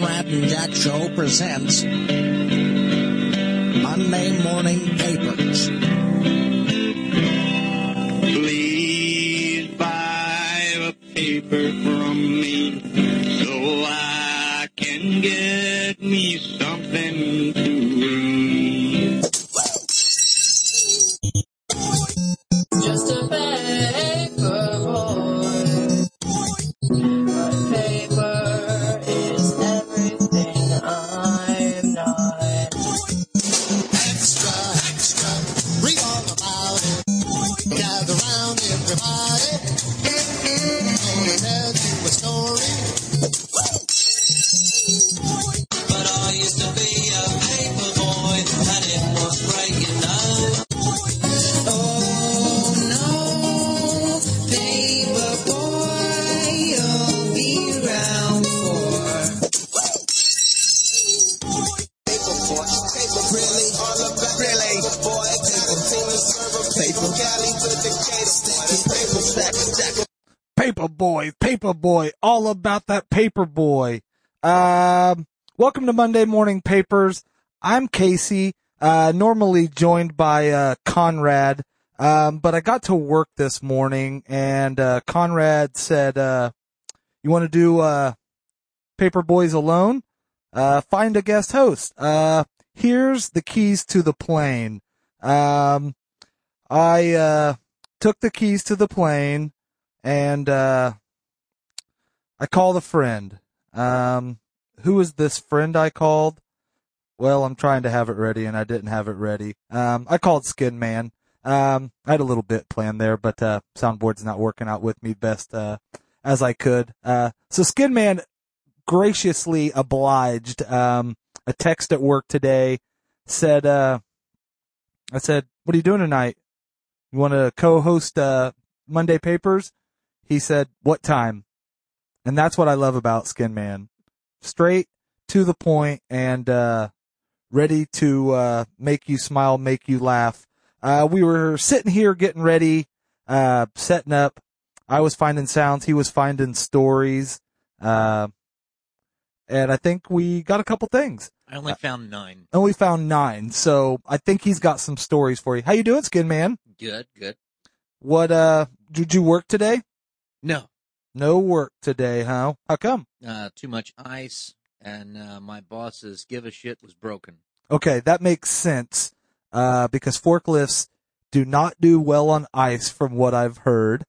Conrad and Jack Show presents Monday Morning Papers. Um, welcome to Monday Morning Papers. I'm Casey, uh, normally joined by, uh, Conrad. Um, but I got to work this morning and, uh, Conrad said, uh, you want to do, uh, Paper Boys alone? Uh, find a guest host. Uh, here's the keys to the plane. Um, I, uh, took the keys to the plane and uh I called a friend. Um who is this friend I called? Well, I'm trying to have it ready and I didn't have it ready. Um I called Skin Man. Um I had a little bit planned there, but uh soundboard's not working out with me best uh as I could. Uh so Skin Man graciously obliged um a text at work today said uh I said, "What are you doing tonight? You want to co-host uh Monday Papers?" He said, "What time?" And that's what I love about Skin Man. Straight to the point and uh ready to uh make you smile, make you laugh. Uh we were sitting here getting ready, uh setting up. I was finding sounds, he was finding stories. Uh and I think we got a couple things. I only found nine. And we found nine. So I think he's got some stories for you. How you doing, Skin Man? Good, good. What uh did you work today? No, No work today, huh? How come? uh, too much ice, and uh, my boss's give a shit was broken. Okay, that makes sense. Uh, because forklifts do not do well on ice from what I've heard.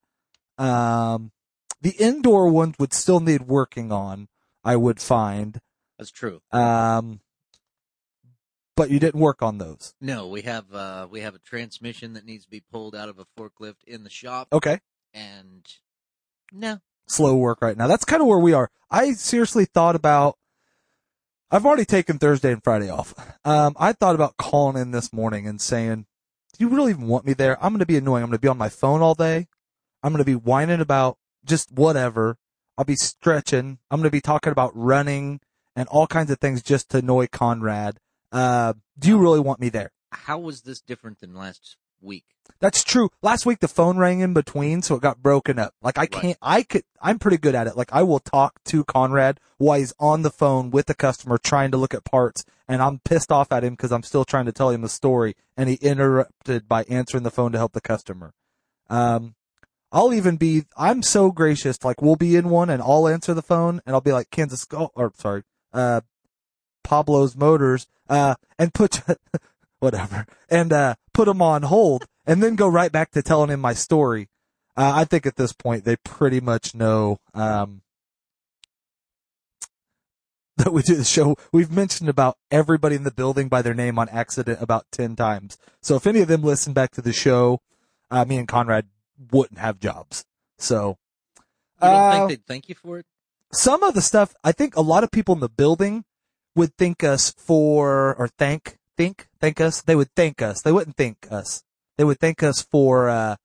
Um, the indoor ones would still need working on, I would find. That's true. Um, but you didn't work on those. No, we have uh, we have a transmission that needs to be pulled out of a forklift in the shop, Okay. and no, slow work right now. That's kind of where we are. I seriously thought about. I've already taken Thursday and Friday off. Um, I thought about calling in this morning and saying, "Do you really even want me there? I'm going to be annoying. I'm going to be on my phone all day. I'm going to be whining about just whatever. I'll be stretching. I'm going to be talking about running and all kinds of things just to annoy Conrad. Uh, do you really want me there? how was this different than last week? That's true. Last week the phone rang in between, so it got broken up. Like I can't, I could, I'm pretty good at it. Like I will talk to Conrad while he's on the phone with the customer trying to look at parts, and I'm pissed off at him because I'm still trying to tell him the story, and he interrupted by answering the phone to help the customer. Um, I'll even be, I'm so gracious, like we'll be in one and I'll answer the phone and I'll be like Kansas, or sorry, uh, Pablo's Motors, uh, and put, whatever, and, uh, put him on hold and then go right back to telling him my story. Uh, I think at this point they pretty much know, um, that we do the show. We've mentioned about everybody in the building by their name on accident about 10 times. So if any of them listen back to the show, uh, me and Conrad wouldn't have jobs. So, You don't uh, think they'd thank you for it? some of the stuff I think a lot of people in the building would thank us for or thank think thank us they would thank us they wouldn't thank us they would thank us for uh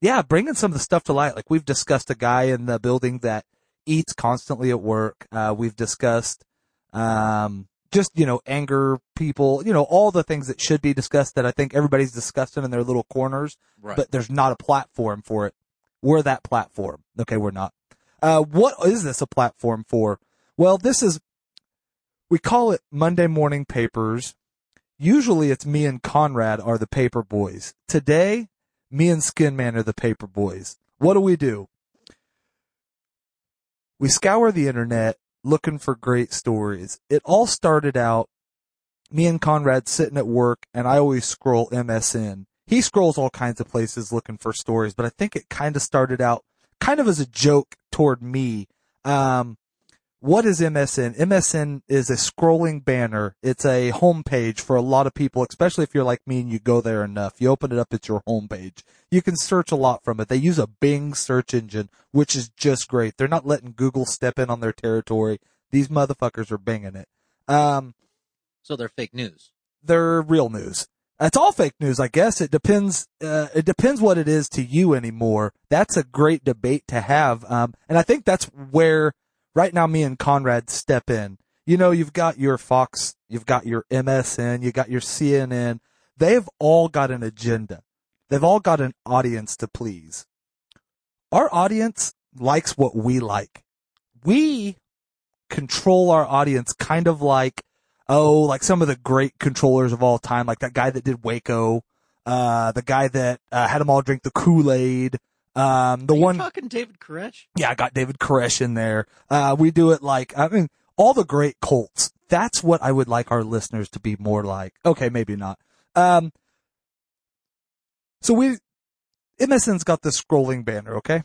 yeah bringing some of the stuff to light like we've discussed a guy in the building that eats constantly at work uh we've discussed um just you know anger people you know all the things that should be discussed that I think everybody's discussing in their little corners Right. but there's not a platform for it. We're that platform. Okay, we're not. Uh, what is this a platform for? Well, this is we call it Monday morning papers. Usually it's me and Conrad are the paper boys. Today, me and Skin Man are the paper boys. What do we do? We scour the internet looking for great stories. It all started out me and Conrad sitting at work and I always scroll MSN. He scrolls all kinds of places looking for stories, but I think it kind of started out kind of as a joke toward me. Um, what is MSN? MSN is a scrolling banner. It's a homepage for a lot of people, especially if you're like me and you go there enough. You open it up, it's your homepage. You can search a lot from it. They use a Bing search engine, which is just great. They're not letting Google step in on their territory. These motherfuckers are binging it. Um, So they're fake news. they're real news. It's all fake news, I guess. It depends. Uh, it depends what it is to you anymore. That's a great debate to have. Um, and I think that's where right now me and Conrad step in. You know, you've got your Fox, you've got your MSN, you got your CNN. They've all got an agenda. They've all got an audience to please. Our audience likes what we like. We control our audience kind of like oh, like some of the great controllers of all time, like that guy that did Waco, uh, the guy that uh, had them all drink the Kool Aid, um, the one, talking David Koresh? yeah, I got David Koresh in there. Uh, we do it like, I mean, all the great cults. That's what I would like our listeners to be more like. Okay, maybe not. Um, so we, MSN's got this scrolling banner, okay?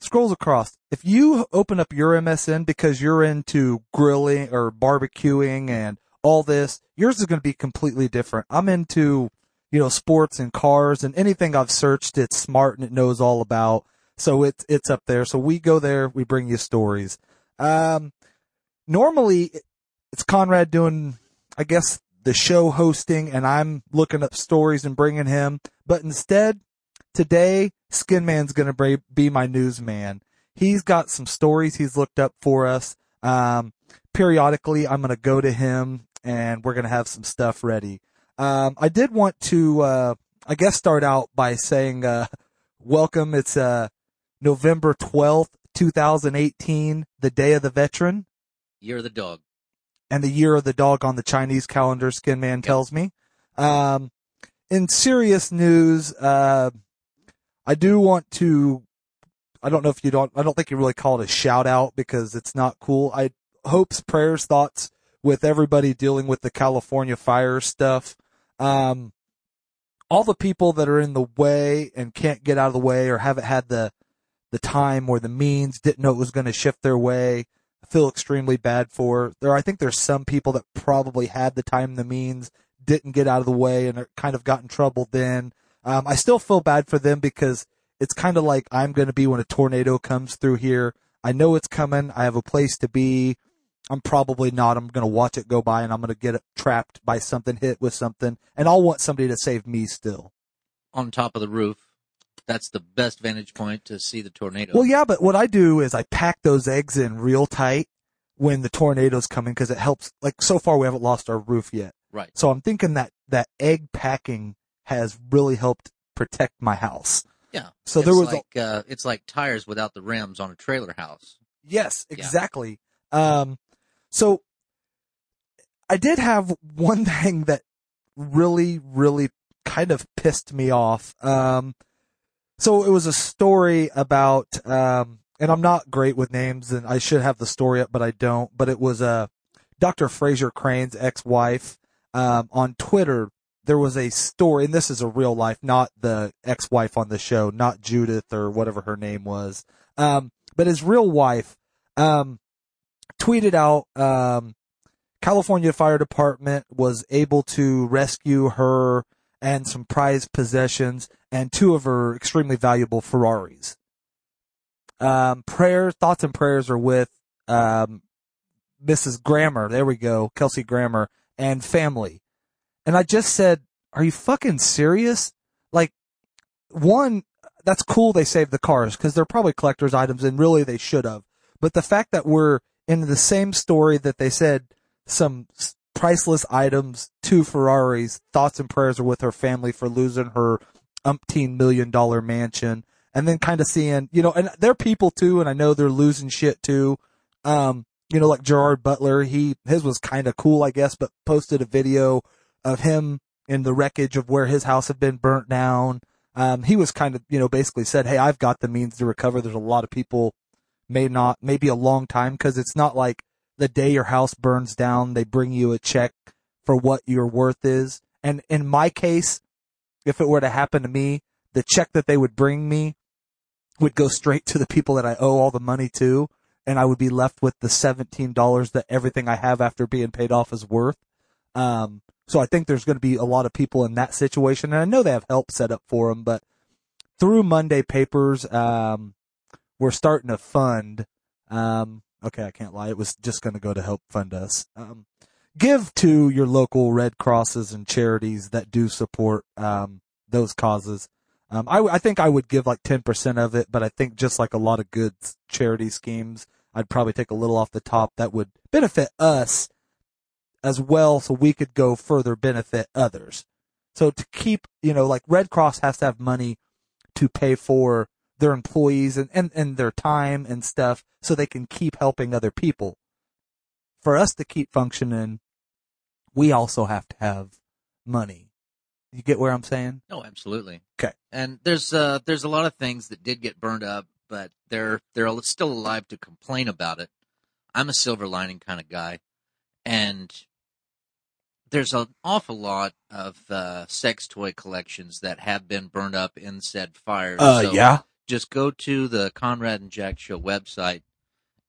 Scrolls across. If you open up your MSN because you're into grilling or barbecuing and all this, yours is going to be completely different. I'm into, you know, sports and cars and anything I've searched, it's smart and it knows all about. So it's, it's up there. So we go there, we bring you stories. Um, normally it's Conrad doing, I guess, the show hosting and I'm looking up stories and bringing him. But instead, today, Skin Man's going to be my newsman. He's got some stories he's looked up for us. Um, periodically, I'm going to go to him and we're going to have some stuff ready. Um, I did want to, uh, I guess start out by saying, uh, welcome. It's, uh, November 12th, 2018, the day of the veteran You're the dog. and the year of the dog on the Chinese calendar, Skin Man tells me. Um, in serious news, uh, I do want to, I don't know if you don't, I don't think you really call it a shout out because it's not cool. I hopes, prayers, thoughts with everybody dealing with the California fire stuff. Um, all the people that are in the way and can't get out of the way or haven't had the, the time or the means, didn't know it was going to shift their way. I feel extremely bad for there. I think there's some people that probably had the time and the means, didn't get out of the way and kind of got in trouble then. Um, I still feel bad for them because it's kind of like I'm going to be when a tornado comes through here. I know it's coming. I have a place to be. I'm probably not. I'm going to watch it go by and I'm going to get trapped by something, hit with something, and I'll want somebody to save me still. On top of the roof. That's the best vantage point to see the tornado. Well, yeah, but what I do is I pack those eggs in real tight when the tornado's coming because it helps. Like so far, we haven't lost our roof yet. Right. So I'm thinking that that egg packing has really helped protect my house. Yeah. So it's there was a- like, uh, it's like tires without the rims on a trailer house. Yes, Yeah. exactly. Um, so I did have one thing that really, really kind of pissed me off. Um, so it was a story about, um, and I'm not great with names and I should have the story up, but I don't, but it was, uh, Dr. Frasier Crane's ex-wife, um, on Twitter. There was a story, and this is a real life, not the ex-wife on the show, not Judith or whatever her name was. Um, but his real wife, um, tweeted out, um, California Fire Department was able to rescue her and some prized possessions and two of her extremely valuable Ferraris. Um, prayers, thoughts and prayers are with, um, Mrs. Grammer. There we go. Kelsey Grammer and family. And I just said, are you fucking serious? Like, one, that's cool they saved the cars because they're probably collector's items and really they should have. But the fact that we're in the same story that they said some priceless items, two Ferraris, thoughts and prayers are with her family for losing her umpteen million dollar mansion. And then kind of seeing, you know, and they're people too, and I know they're losing shit too. Um, you know, like Gerard Butler, he, his was kind of cool, I guess, but posted a video of him in the wreckage of where his house had been burnt down. Um, he was kind of, you know, basically said, Hey, I've got the means to recover. There's a lot of people may not, maybe a long time. Cause it's not like the day your house burns down, they bring you a check for what your worth is. And in my case, if it were to happen to me, the check that they would bring me would go straight to the people that I owe all the money to. And I would be left with the $17 that everything I have after being paid off is worth. Um, so I think there's going to be a lot of people in that situation. And I know they have help set up for them, but through Monday papers, um, we're starting to fund, um, okay, I can't lie. It was just going to go to help fund us. Um, give to your local Red Crosses and charities that do support, um, those causes. Um, I, I think I would give like 10% of it, but I think just like a lot of good charity schemes, I'd probably take a little off the top that would benefit us as well so we could go further benefit others. So to keep, you know, like Red Cross has to have money to pay for their employees and, and, and their time and stuff so they can keep helping other people. For us to keep functioning, we also have to have money. You get where I'm saying? Oh, absolutely. Okay. And there's uh there's a lot of things that did get burned up, but they're they're still alive to complain about it. I'm a silver lining kind of guy, and there's an awful lot of uh, sex toy collections that have been burned up in said fires. Uh, So yeah. Just go to the Conrad and Jack Show website,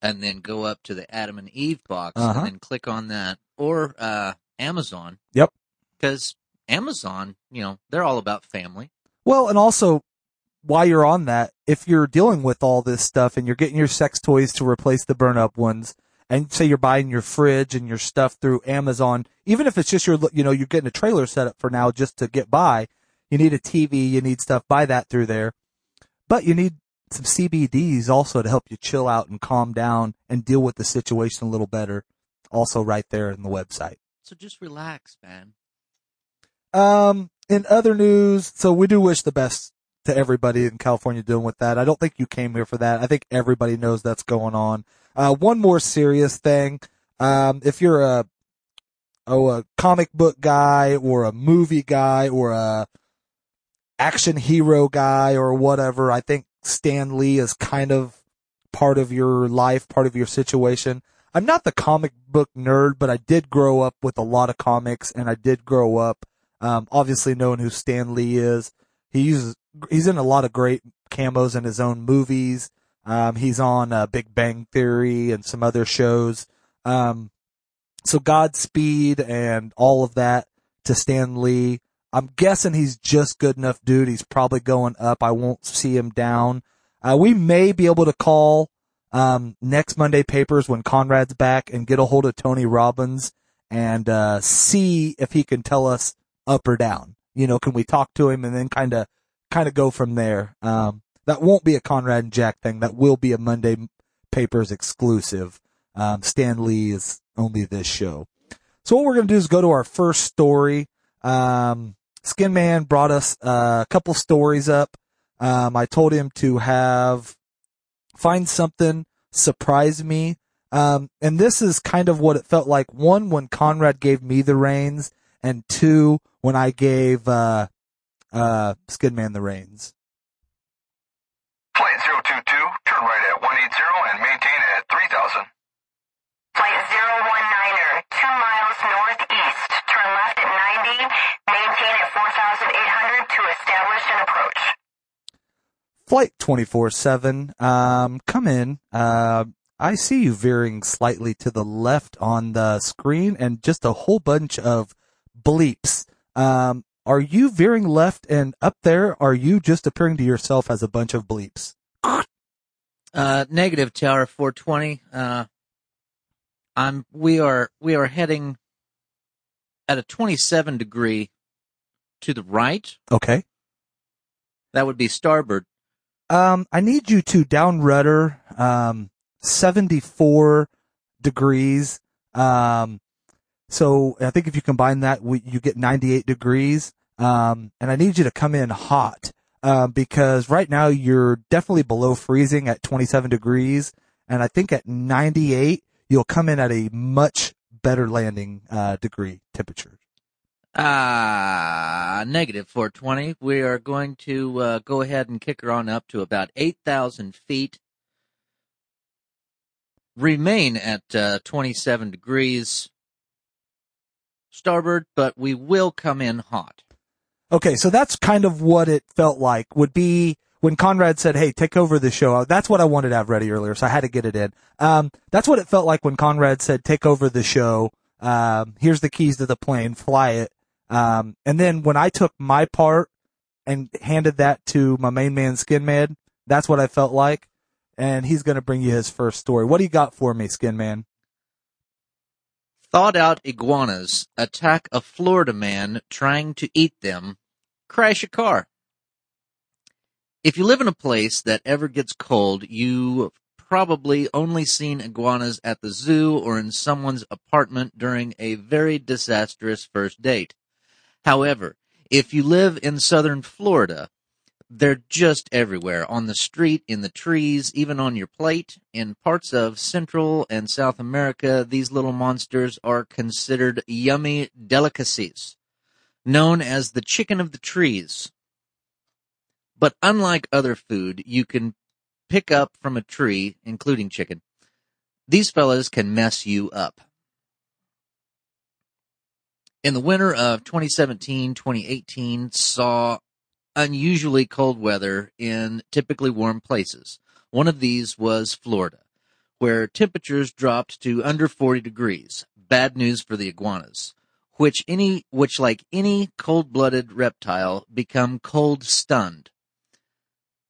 and then go up to the Adam and Eve box, Uh-huh. and then click on that, or uh, Amazon. Yep. Because Amazon, you know, they're all about family. Well, and also while you're on that, if you're dealing with all this stuff and you're getting your sex toys to replace the burn up ones, and say you're buying your fridge and your stuff through Amazon, even if it's just your, you know, you're getting a trailer set up for now just to get by, you need a TV, you need stuff, buy that through there. But you need some CBDs also to help you chill out and calm down and deal with the situation a little better. Also right there in the website. So just relax, man. Um, in other news, so we do wish the best to everybody in California dealing with that. I don't think you came here for that. I think everybody knows that's going on. Uh, one more serious thing. Um, if you're a, oh, a comic book guy or a movie guy or a action hero guy or whatever, I think Stan Lee is kind of part of your life, part of your situation. I'm not the comic book nerd, but I did grow up with a lot of comics and I did grow up, um, obviously knowing who Stan Lee is. He uses, he's in a lot of great camos in his own movies. Um, he's on uh, Big Bang Theory and some other shows. Um, so Godspeed and all of that to Stan Lee. I'm guessing he's just good enough dude. He's probably going up. I won't see him down. Uh, we may be able to call, um, next Monday papers when Conrad's back and get a hold of Tony Robbins and, uh, see if he can tell us up or down. You know, can we talk to him and then kind of, kind of go from there? Um, that won't be a Conrad and Jack thing. That will be a Monday papers exclusive. Um, Stan Lee is only this show. So what we're going to do is go to our first story. Um, Skin Man brought us uh, a couple stories up. Um, I told him to have find something surprise me. Um, and this is kind of what it felt like. One, when Conrad gave me the reins, and two, when I gave uh, uh, Skin Man the reins. Flight 022, turn right at 180 and maintain at 3000. Flight 019er, two miles northeast. Turn left at 90. Maintain at 4,800 to establish an approach. Flight 24-7, um, come in. Uh, I see you veering slightly to the left on the screen and just a whole bunch of bleeps. Um, are you veering left and up there? Are you just appearing to yourself as a bunch of bleeps? Uh, negative tower 420. Uh, I'm, we are, we are heading at a 27 degree to the right. Okay. That would be starboard. Um, I need you to down rudder, um, 74 degrees. Um, so I think if you combine that, we, you get 98 degrees. Um, and I need you to come in hot, um, because right now you're definitely below freezing at 27 degrees. And I think at 98, you'll come in at a much better landing uh, degree temperature. Ah, negative 420. We are going to uh, go ahead and kick her on up to about 8,000 feet. Remain at uh, 27 degrees starboard, but we will come in hot. Okay, so that's kind of what it felt like would be when Conrad said, "Hey, take over the show." That's what I wanted to have ready earlier, so I had to get it in. Um, that's what it felt like when Conrad said, "Take over the show." Um, here's the keys to the plane, fly it. Um, and then when I took my part and handed that to my main man, Skin Man, that's what I felt like. And he's going to bring you his first story. What do you got for me, Skin Man? Thawed out iguanas attack a Florida man trying to eat them, crash a car. If you live in a place that ever gets cold, you probably only seen iguanas at the zoo or in someone's apartment during a very disastrous first date. However, if you live in southern Florida, they're just everywhere on the street, in the trees, even on your plate. In parts of Central and South America, these little monsters are considered yummy delicacies, known as the chicken of the trees. But unlike other food you can pick up from a tree, including chicken, these fellas can mess you up. In the winter of 2017-2018 saw unusually cold weather in typically warm places. One of these was Florida, where temperatures dropped to under 40 degrees. Bad news for the iguanas, which any which like any cold-blooded reptile become cold stunned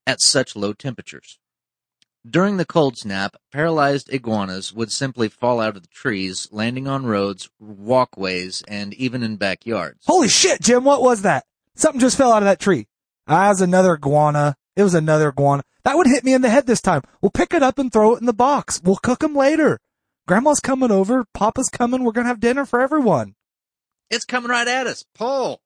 at such low temperatures. During the cold snap, paralyzed iguanas would simply fall out of the trees, landing on roads, walkways, and even in backyards. Holy shit, Jim, what was that? Something just fell out of that tree. Ah, it was another iguana. It was another iguana. That would hit me in the head this time. We'll pick it up and throw it in the box. We'll cook them later. Grandma's coming over. Papa's coming. We're going to have dinner for everyone. It's coming right at us. Pull.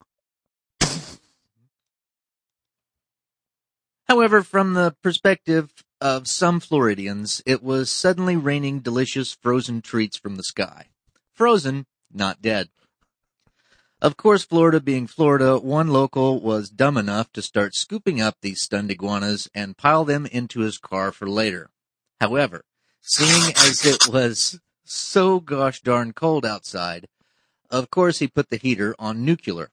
However, from the perspective of some Floridians, it was suddenly raining delicious frozen treats from the sky. Frozen, not dead. Of course, Florida being Florida, one local was dumb enough to start scooping up these stunned iguanas and pile them into his car for later. However, seeing as it was so gosh darn cold outside, of course he put the heater on nuclear.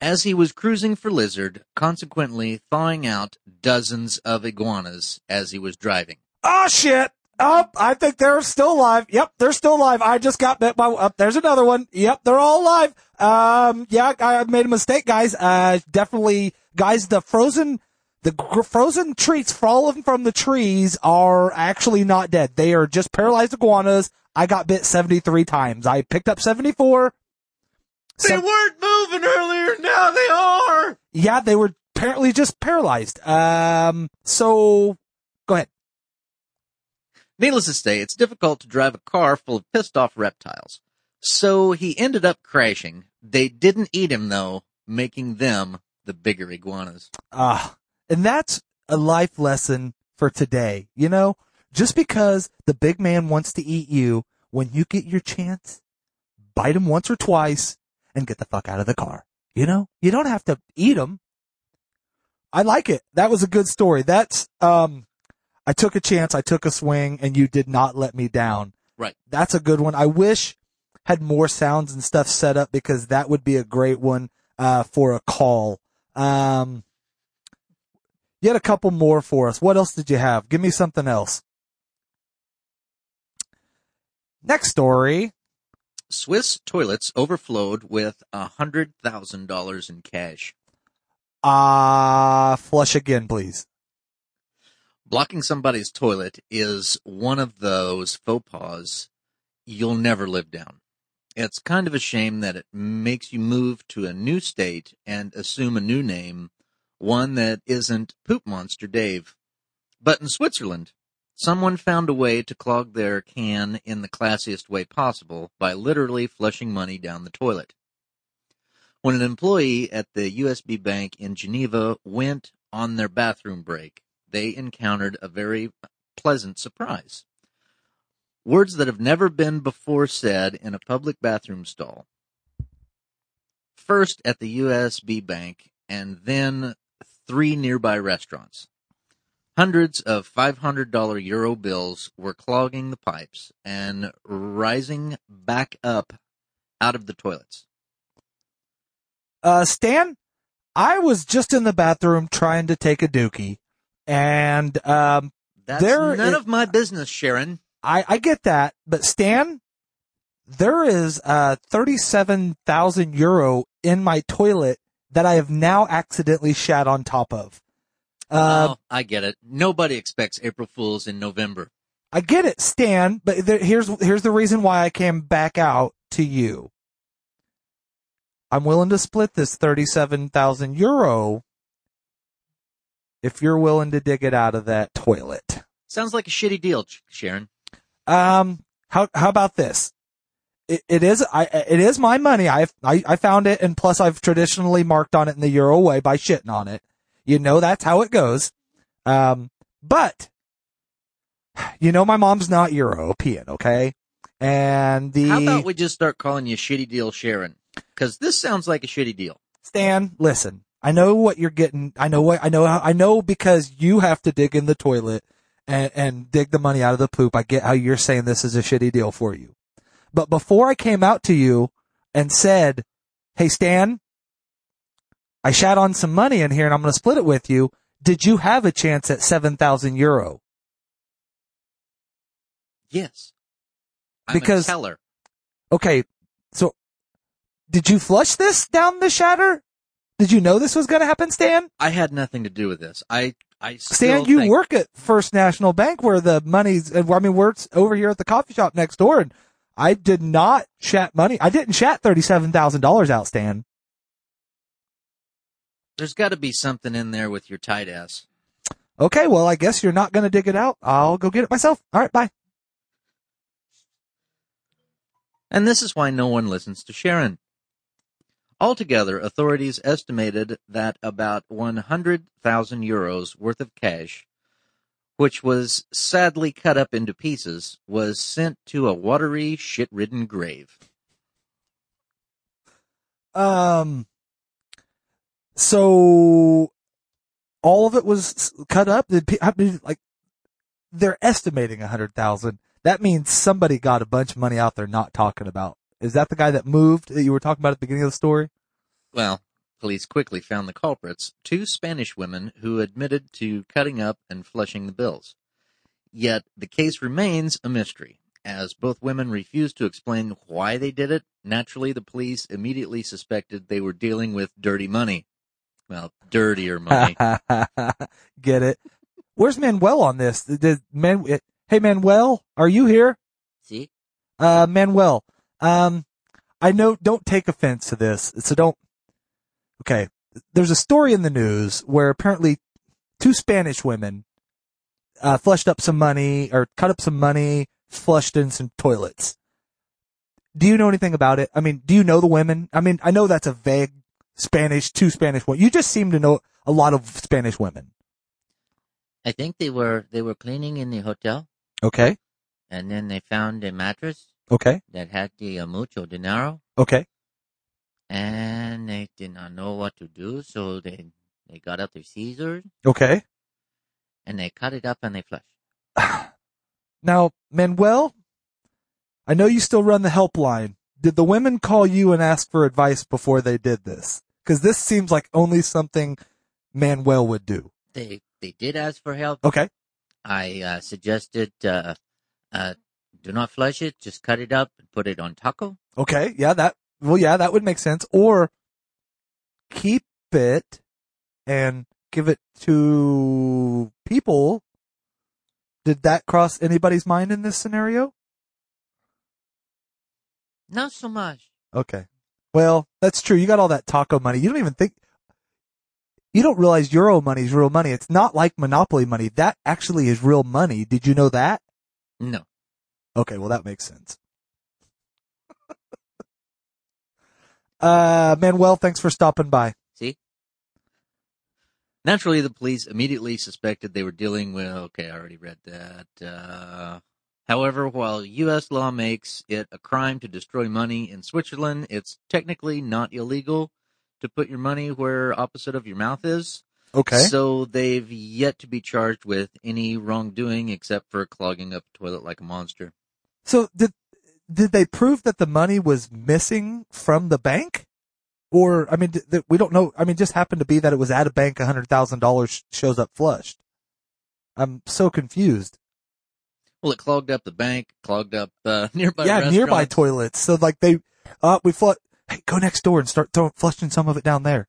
As he was cruising for Lizard, consequently thawing out dozens of iguanas as he was driving. Oh shit. Oh, I think they're still alive. Yep, they're still alive. I just got bit by, oh, there's another one. Yep, they're all alive. Um, yeah, I made a mistake, guys. Uh, definitely, guys, the frozen, the gr- frozen treats falling from the trees are actually not dead. They are just paralyzed iguanas. I got bit 73 times. I picked up 74. They Sev- weren't moving earlier, now they are! yeah, they were apparently just paralyzed. Um, so go ahead. Needless to say, it's difficult to drive a car full of pissed off reptiles. So he ended up crashing. They didn't eat him though, making them the bigger iguanas. Ah, and that's a life lesson for today. You know, just because the big man wants to eat you, when you get your chance, bite him once or twice and get the fuck out of the car. You know, you don't have to eat them. I like it. That was a good story. That's, um, I took a chance. I took a swing and you did not let me down. Right. That's a good one. I wish had more sounds and stuff set up because that would be a great one, uh, for a call. Um, you had a couple more for us. What else did you have? Give me something else. Next story. Swiss toilets overflowed with a hundred thousand dollars in cash. Uh, flush again, please. Blocking somebody's toilet is one of those faux pas you'll never live down. It's kind of a shame that it makes you move to a new state and assume a new name, one that isn't Poop Monster Dave. But in Switzerland, someone found a way to clog their can in the classiest way possible by literally flushing money down the toilet. When an employee at the USB bank in Geneva went on their bathroom break, they encountered a very pleasant surprise. Words that have never been before said in a public bathroom stall. First at the USB bank and then three nearby restaurants. Hundreds of $500 euro bills were clogging the pipes and rising back up out of the toilets. Uh, Stan, I was just in the bathroom trying to take a dookie, and um, That's There none i- of my business, Sharon. I I get that, but Stan, there is uh thirty-seven thousand euro in my toilet that I have now accidentally shat on top of. Uh, oh, I get it. Nobody expects April Fools in November. I get it, Stan, but there, here's here's the reason why I came back out to you. I'm willing to split this thirty-seven thousand euro if you're willing to dig it out of that toilet. Sounds like a shitty deal, Sharon. Um, how how about this? It, it is I it is my money. I've I, I found it, and plus I've traditionally marked on it in the euro way by shitting on it. You know that's how it goes. Um, but you know my mom's not European, okay? And the How about we just start calling you Shitty Deal Sharon? Because this sounds like a shitty deal. Stan, listen. I know what you're getting. I know what I know. I know because you have to dig in the toilet and, and dig the money out of the poop. I get how you're saying this is a shitty deal for you. But before I came out to you and said, Hey, Stan, I shat on some money in here and I'm going to split it with you. Did you have a chance at 7,000 euro? Yes. I'm Because- a teller. Okay. So did you flush this down the shatter? Did you know this was going to happen, Stan? I had nothing to do with this. I, I Stan, you think- work at First National Bank where the money's, uh, I mean, we're over here at the coffee shop next door and I did not chat money. I didn't chat $37,000 out, Stan. There's got to be something in there with your tight ass. Okay, well, I guess you're not going to dig it out. I'll go get it myself. All right, bye. And this is why no one listens to Sharon. Altogether, authorities estimated that about 100,000 euros worth of cash, which was sadly cut up into pieces, was sent to a watery, shit-ridden grave. Um, so all of it was cut up. I mean, like they're estimating a hundred thousand. That means somebody got a bunch of money out there not talking about. Is that the guy that moved that you were talking about at the beginning of the story? Well, police quickly found the culprits, two Spanish women who admitted to cutting up and flushing the bills. Yet the case remains a mystery. As both women refused to explain why they did it, naturally the police immediately suspected they were dealing with dirty money. Well, dirtier money. Get it? Where's Manuel on this? Did Man, hey Manuel, are you here? See? Uh, Manuel, um, I know, don't take offense to this, so don't, okay. There's a story in the news where apparently two Spanish women, uh, flushed up some money, or cut up some money, flushed in some toilets. Do you know anything about it? I mean, do you know the women? I mean, I know that's a vague Spanish, two Spanish women. You just seem to know a lot of Spanish women. I think they were they were cleaning in the hotel, Okay. and then they found a mattress Okay. that had the uh, mucho dinero, Okay. and they did not know what to do, so they they got out their scissors Okay. and they cut it up and they flushed. Now, Manuel, I know you still run the helpline. Did the women call you and ask for advice before they did this? Because this seems like only something Manuel would do. They they did ask for help. Okay. I uh, suggested uh, uh, do not flush it, just cut it up and put it on taco. Okay. Yeah, that, well, yeah, that would make sense. Or keep it and give it to people. Did that cross anybody's mind in this scenario? Not so much. Okay. Well, that's true. You got all that taco money. You don't even think, you don't realize Euro money is real money. It's not like Monopoly money. That actually is real money. Did you know that? No. Okay. Well, that makes sense. uh, Manuel, thanks for stopping by. See? Naturally, the police immediately suspected they were dealing with, okay, I already read that. Uh, However, while U.S. law makes it a crime to destroy money in Switzerland, it's technically not illegal to put your money where opposite of your mouth is. Okay. So they've yet to be charged with any wrongdoing except for clogging up a toilet like a monster. So did did they prove that the money was missing from the bank? Or I mean, th- th- we don't know. I mean, just happened to be that it was at a bank. A hundred thousand dollars shows up flushed. I'm so confused. Well, it clogged up the bank, clogged up uh, nearby yeah, nearby toilets. So like they, uh, we flush. Hey, go next door and start throwing, flushing some of it down there.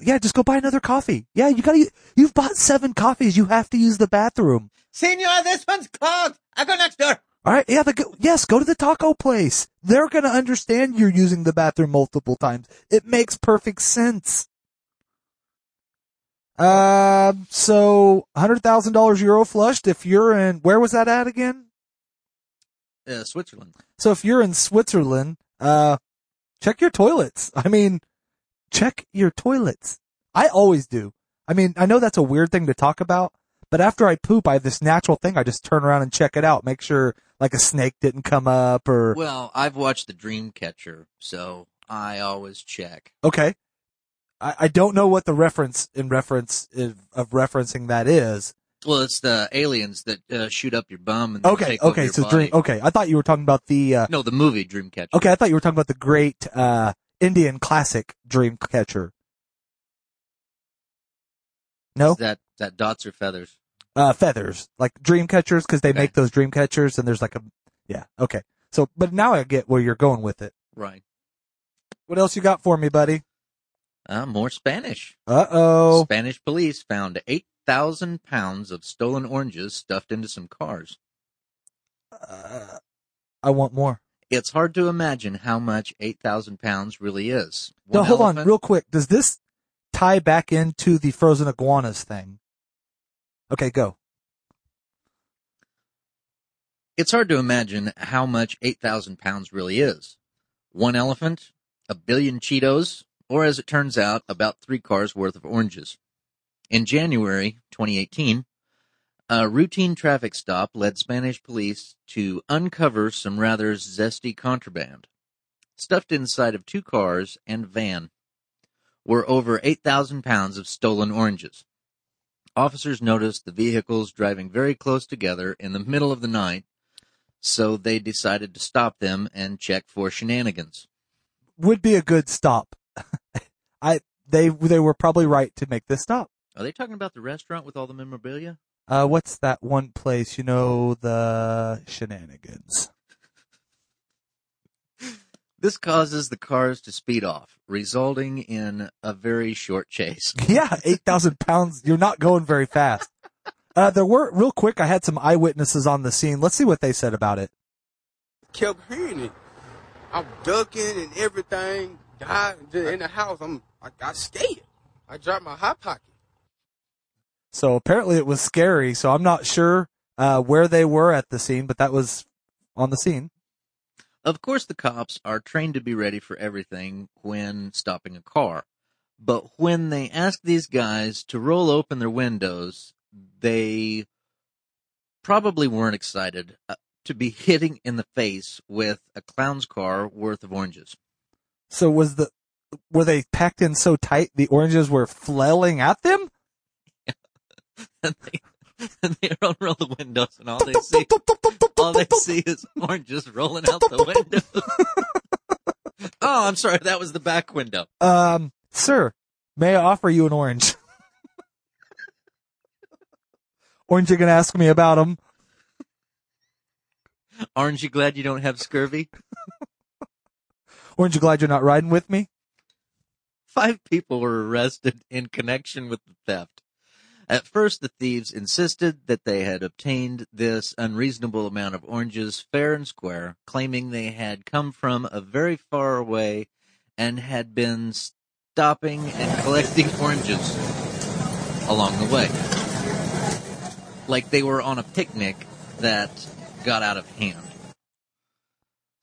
Yeah, just go buy another coffee. Yeah, you gotta. You've bought seven coffees. You have to use the bathroom. Senor, this one's clogged. I go next door. All right. Yeah. The, yes. Go to the taco place. They're gonna understand you're using the bathroom multiple times. It makes perfect sense. Um. so hundred thousand dollars euro flushed. If you're in, where was that at again? Uh, Switzerland. So if you're in Switzerland, uh, check your toilets. I mean, check your toilets. I always do. I mean, I know that's a weird thing to talk about, but after I poop, I have this natural thing. I just turn around and check it out, make sure like a snake didn't come up or, Well, I've watched the Dreamcatcher, so I always check. okay. I, I don't know what the reference in reference of, of referencing that is. Well, it's the aliens that uh, shoot up your bum and Okay. Okay. So body. dream, okay. I thought you were talking about the, uh, No, the movie Dreamcatcher. okay. I thought you were talking about the great, uh, Indian classic Dreamcatcher. No? Is that that dots or feathers? uh, feathers, like dream catchers, because they Okay. make those dream catchers, and there's like a, yeah, okay. So, but now I get where you're going with it. Right. What else you got for me, buddy? Uh, more Spanish. Uh oh. Spanish police found 8,000 pounds of stolen oranges stuffed into some cars. Uh, I want more. It's hard to imagine how much 8,000 pounds really is. One hold on, real quick. Does this tie back into the frozen iguanas thing? Okay, go. It's hard to imagine how much 8,000 pounds really is. One elephant, a billion Cheetos, or as it turns out, about three cars worth of oranges. In January 2018, a routine traffic stop led Spanish police to uncover some rather zesty contraband. Stuffed inside of two cars and van were over 8,000 pounds of stolen oranges. Officers noticed the vehicles driving very close together in the middle of the night so they decided to stop them and check for shenanigans. Would be a good stop. I they they were probably right to make this stop. Are they talking about the restaurant with all the memorabilia? Uh, what's that one place? You know the shenanigans. This causes the cars to speed off, resulting in a very short chase. Yeah, 8,000 pounds. You're not going very fast. Uh, there were, real quick, I had some eyewitnesses on the scene. Let's see what they said about it. kept hearing it. I'm ducking and everything. God, in the house, I'm I got scared. I dropped my hot pocket. So apparently it was scary. So I'm not sure, uh, where they were at the scene, but that was on the scene. Of course, the cops are trained to be ready for everything when stopping a car. But when they ask these guys to roll open their windows, they probably weren't excited uh, to be hitting in the face with a clown's car worth of oranges. So was the, were they packed in so tight the oranges were flailing at them? and they, and they unroll the windows, and all they see, all they see is oranges rolling out the window. oh, I'm sorry, that was the back window. Um, sir, may I offer you an orange? orange, you're going to ask me about them. Aren't you glad you don't have scurvy? Orange, you glad you're not riding with me? Five people were arrested in connection with the theft. At first, the thieves insisted that they had obtained this unreasonable amount of oranges fair and square, claiming they had come from a very far away and had been stopping and collecting oranges along the way. Like they were on a picnic that got out of hand.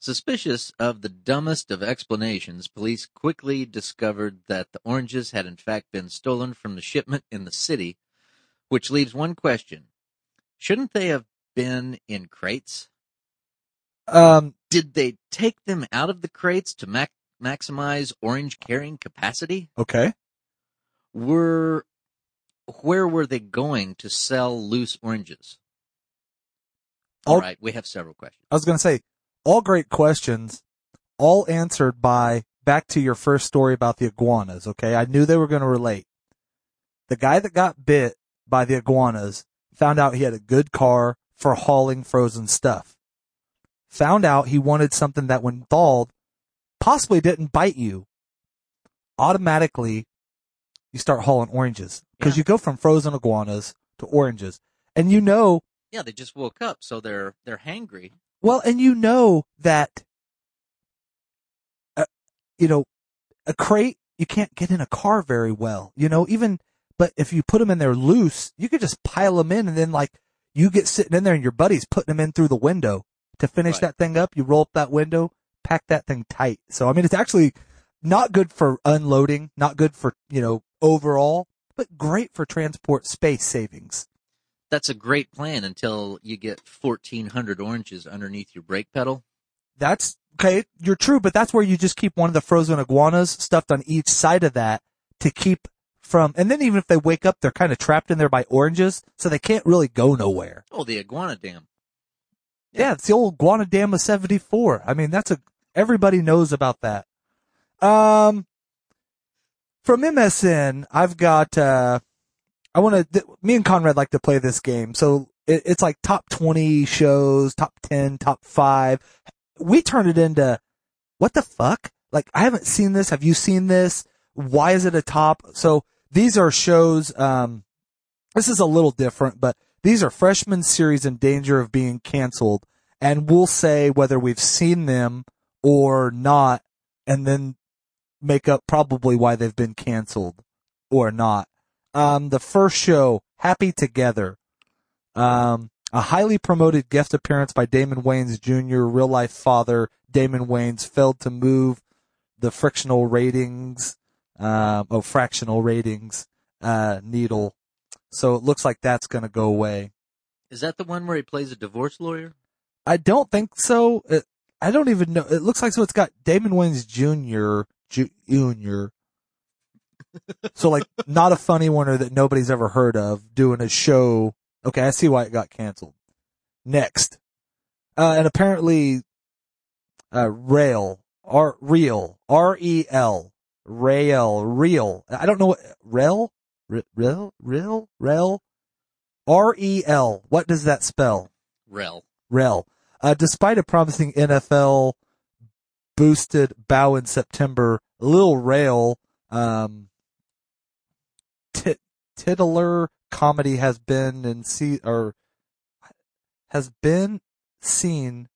Suspicious of the dumbest of explanations, police quickly discovered that the oranges had in fact been stolen from the shipment in the city, which leaves one question. Shouldn't they have been in crates? Um, Did they take them out of the crates to mac- maximize orange carrying capacity? okay. Were where were they going to sell loose oranges? All- All right, we have several questions. I was going to say, all great questions, all answered by back to your first story about the iguanas. Okay. I knew they were going to relate. The guy that got bit by the iguanas found out he had a good car for hauling frozen stuff. Found out he wanted something that when thawed possibly didn't bite you. Automatically, you start hauling oranges because Yeah. you go from frozen iguanas to oranges. And you know Yeah, they just woke up, so they're they're hangry. Well, and you know that, uh, you know, a crate, you can't get in a car very well, you know, even, but if you put them in there loose, you could just pile them in and then like you get sitting in there and your buddy's putting them in through the window to finish Right. that thing up. You roll up that window, pack that thing tight. So, I mean, it's actually not good for unloading, not good for, you know, overall, but great for transport space savings. That's a great plan until you get fourteen hundred oranges underneath your brake pedal. That's okay. You're true, but that's where you just keep one of the frozen iguanas stuffed on each side of that to keep from, and then even if they wake up, they're kind of trapped in there by oranges, so they can't really go nowhere. Oh, the iguana dam. Yeah, it's the old iguana dam of 74. I mean, that's a, everybody knows about that. Um, from MSN, I've got, uh, I want to, me and Conrad like to play this game. So it, it's like top 20 shows, top 10, top five. We turn it into, what the fuck? Like, I haven't seen this. Have you seen this? Why is it a top? So these are shows, um, this is a little different, but these are freshman series in danger of being canceled. And we'll say whether we've seen them or not, and then make up probably why they've been canceled or not. Um, the first show, Happy Together. Um, a highly promoted guest appearance by Damon Wayans Jr., real life father Damon Wayans failed to move the frictional ratings, um, oh, fractional ratings, uh, needle. So it looks like that's going to go away. Is that the one where he plays a divorce lawyer? I don't think so. It, I don't even know. It looks like so. It's got Damon Wayans Jr. Jr. so like not a funny one or that nobody's ever heard of doing a show. Okay, I see why it got canceled. Next, uh, and apparently, uh, Rail R Real R E L Rail Real. I don't know what Rail R- Rail Rail Rail R E L. What does that spell? Rel. Rel. Uh, despite a promising NFL boosted bow in September, Lil Rail, um, tit- titular comedy has been in see or has been seen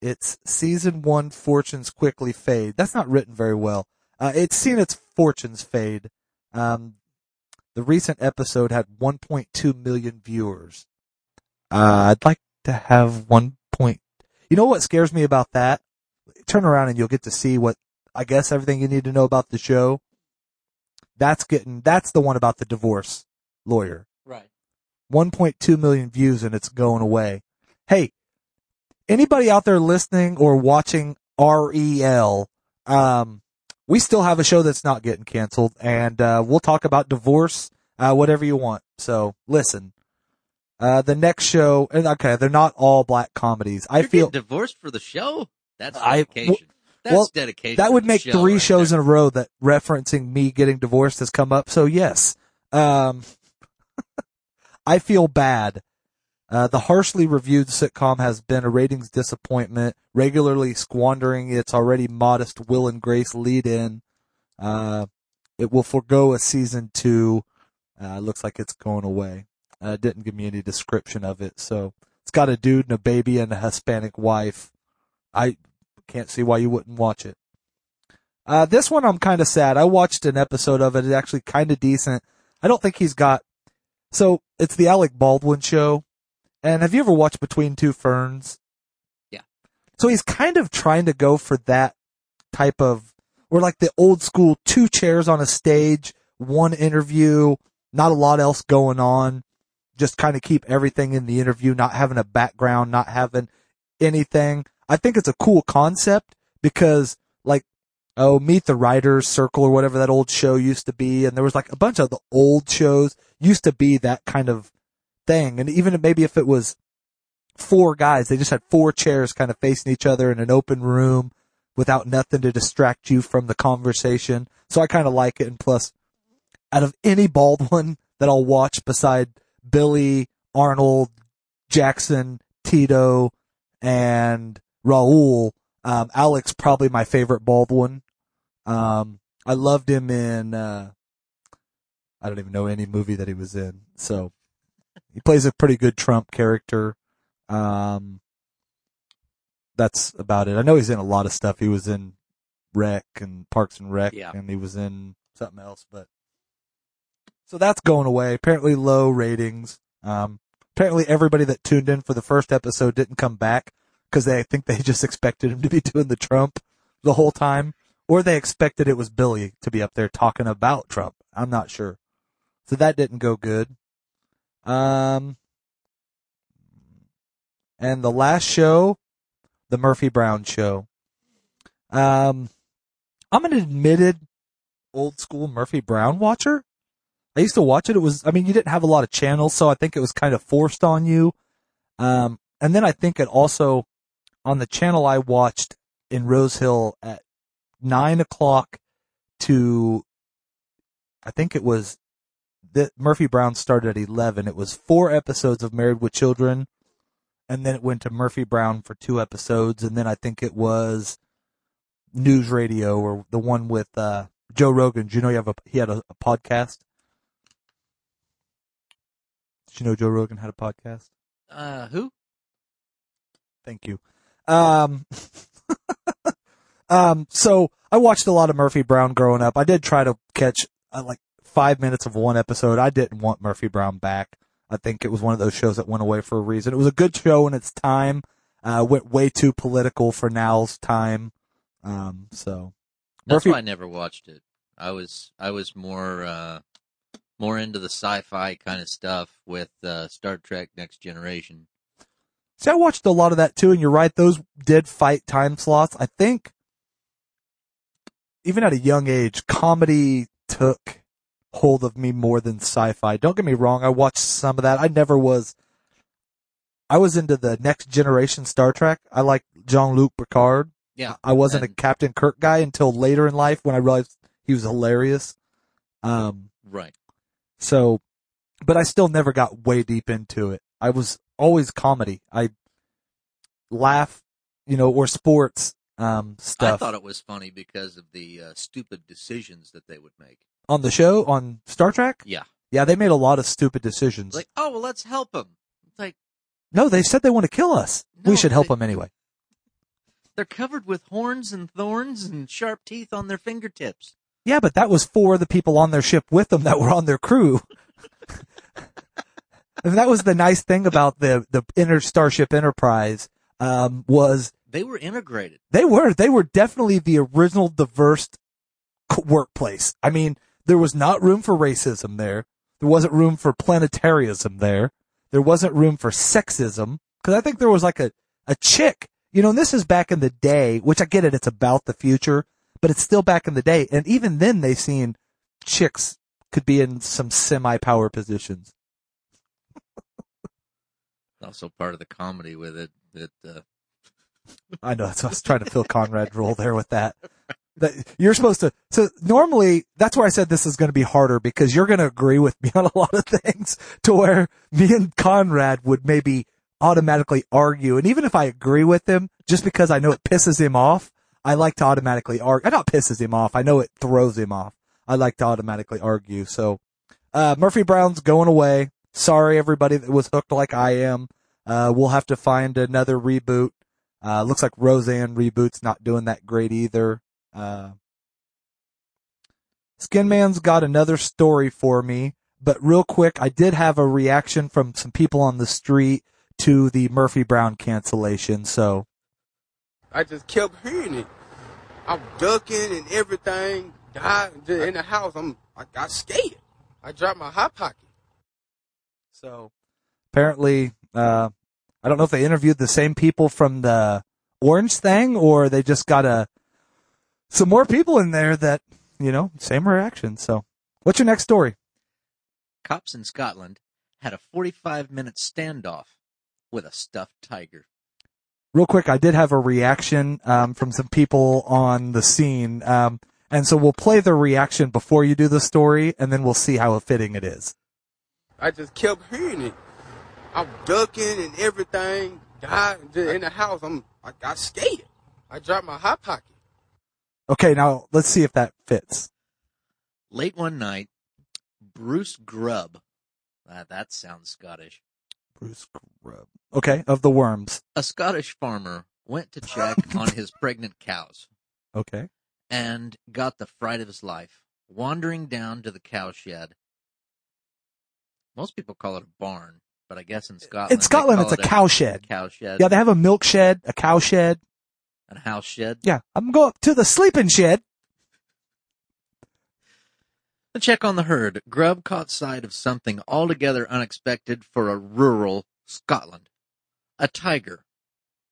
its season one fortunes quickly fade. That's not written very well. Uh, it's seen its fortunes fade. Um, the recent episode had 1.2 million viewers. Uh, I'd like to have one point. You know what scares me about that? Turn around and you'll get to see what I guess everything you need to know about the show. That's getting that's the one about the divorce lawyer. Right. 1.2 million views and it's going away. Hey, anybody out there listening or watching REL, um, we still have a show that's not getting canceled and, uh, we'll talk about divorce, uh, whatever you want. So listen, uh, the next show, and okay, they're not all black comedies. I You're feel divorced for the show. That's I- dedication. That's well, dedication. that would make show three right shows there. in a row that referencing me getting divorced has come up. So yes, um, I feel bad. Uh, the harshly reviewed sitcom has been a ratings disappointment, regularly squandering its already modest Will and Grace lead in. Uh, it will forego a season two. Uh, looks like it's going away. Uh, it didn't give me any description of it. So it's got a dude and a baby and a Hispanic wife. I can't see why you wouldn't watch it. Uh, this one I'm kind of sad. I watched an episode of it. It's actually kind of decent. I don't think he's got, so it's the Alec Baldwin show. And have you ever watched Between Two Ferns? Yeah. So he's kind of trying to go for that type of, or like the old school two chairs on a stage, one interview, not a lot else going on. Just kind of keep everything in the interview, not having a background, not having anything. I think it's a cool concept because like, oh, Meet the Writers Circle or whatever that old show used to be. And there was like a bunch of the old shows used to be that kind of thing. And even maybe if it was four guys, they just had four chairs kind of facing each other in an open room without nothing to distract you from the conversation. So I kind of like it. And plus, out of any Baldwin that I'll watch beside Billy, Arnold, Jackson, Tito, and Raul, um, Alex probably my favorite Baldwin. Um, I loved him in, uh, I don't even know any movie that he was in. So he plays a pretty good Trump character. Um, that's about it. I know he's in a lot of stuff. He was in Wreck and Parks and Rec, Yeah. and he was in something else. But so that's going away. Apparently low ratings. Um, apparently everybody that tuned in for the first episode didn't come back because they I think they just expected him to be doing the Trump the whole time, or they expected it was Billy to be up there talking about Trump. I'm not sure. So that didn't go good. Um, and the last show, the Murphy Brown show. Um, I'm an admitted old school Murphy Brown watcher. I used to watch it. It was, I mean, you didn't have a lot of channels, so I think it was kind of forced on you. Um, and then I think it also on the channel I watched in Rose Hill at nine o'clock to, I think it was that Murphy Brown started at 11. It was four episodes of Married with Children. And then it went to Murphy Brown for two episodes. And then I think it was NewsRadio or the one with, uh, Joe Rogan. Do you know you have a, he had a, a podcast? Did you know Joe Rogan had a podcast? Uh, who? Thank you. Um, um, so I watched a lot of Murphy Brown growing up. I did try to catch uh, like five minutes of one episode. I didn't want Murphy Brown back. I think it was one of those shows that went away for a reason. It was a good show in its time. Uh, went way too political for now's time. Um, so That's Murphy, why I never watched it. I was I was more uh, more into the sci-fi kind of stuff with uh, Star Trek: Next Generation. See, I watched a lot of that too, and you're right; those did fight time slots. I think, even at a young age, comedy took hold of me more than sci-fi. Don't get me wrong; I watched some of that. I never was. I was into the Next Generation Star Trek. I like Jean-Luc Picard. Yeah, I wasn't a Captain Kirk guy until later in life when I realized he was hilarious. Um, right. so, but I still never got way deep into it. I was always comedy. I laugh, you know, or sports um, I thought it was funny because of the uh, stupid decisions that they would make. on the show on Star Trek. Yeah, Yeah, they made a lot of stupid decisions. like oh well, let's help them. It's like no, they said they want to kill us. No, we should help they- them anyway. they're covered with horns and thorns and sharp teeth on their fingertips. Yeah, but that was for the people on their ship with them that were on their crew. and that was the nice thing about the the inner Starship Enterprise um, was They were integrated. They were. They were definitely the original diverse workplace. I mean, there was not room for racism there. There wasn't room for planetarism there. There wasn't room for sexism. Cause I think there was like a, a chick, you know, and this is back in the day, which I get it. It's about the future, but it's still back in the day. And even then they seen chicks could be in some semi-power positions. Also part of the comedy with it. That uh, I know. So I was trying to fill Conrad's role there with that. That you're supposed to. So normally, that's where I said this is going to be harder because you're going to agree with me on a lot of things to where me and Conrad would maybe automatically argue. And even if I agree with him, just because I know it pisses him off, I like to automatically argue. I not pisses him off. I know it throws him off. I like to automatically argue. So, uh, Murphy Brown's going away. Sorry, everybody that was hooked like I am. Uh, we'll have to find another reboot. Uh, looks like Roseanne reboot's not doing that great either. Uh, Skin Man's got another story for me, but real quick, I did have a reaction from some people on the street to the Murphy Brown cancellation. So, I just kept hearing it. I'm ducking and everything. God, in the house, I'm I got scared. I dropped my hot pocket. So apparently, uh, I don't know if they interviewed the same people from the orange thing, or they just got a some more people in there that you know same reaction. So, what's your next story? Cops in Scotland had a 45 minute standoff with a stuffed tiger. Real quick, I did have a reaction um, from some people on the scene, um, and so we'll play the reaction before you do the story, and then we'll see how fitting it is. I just kept hearing it. I'm ducking and everything. God, in the house, I'm I got scared. I dropped my hot pocket. Okay, now let's see if that fits. Late one night, Bruce Grubb, ah, that sounds Scottish, Bruce Grubb. Okay, of the worms. a Scottish farmer went to check on his pregnant cows Okay. and got the fright of his life, wandering down to the cow shed. Most people call it a barn, but I guess in Scotland, In Scotland, it's a it cow shed. Cow shed. Yeah, they have a milk shed, a cow shed. and a house shed. Yeah, I'm going to the sleeping shed. To check on the herd, Grubb caught sight of something altogether unexpected for a rural Scotland. A tiger.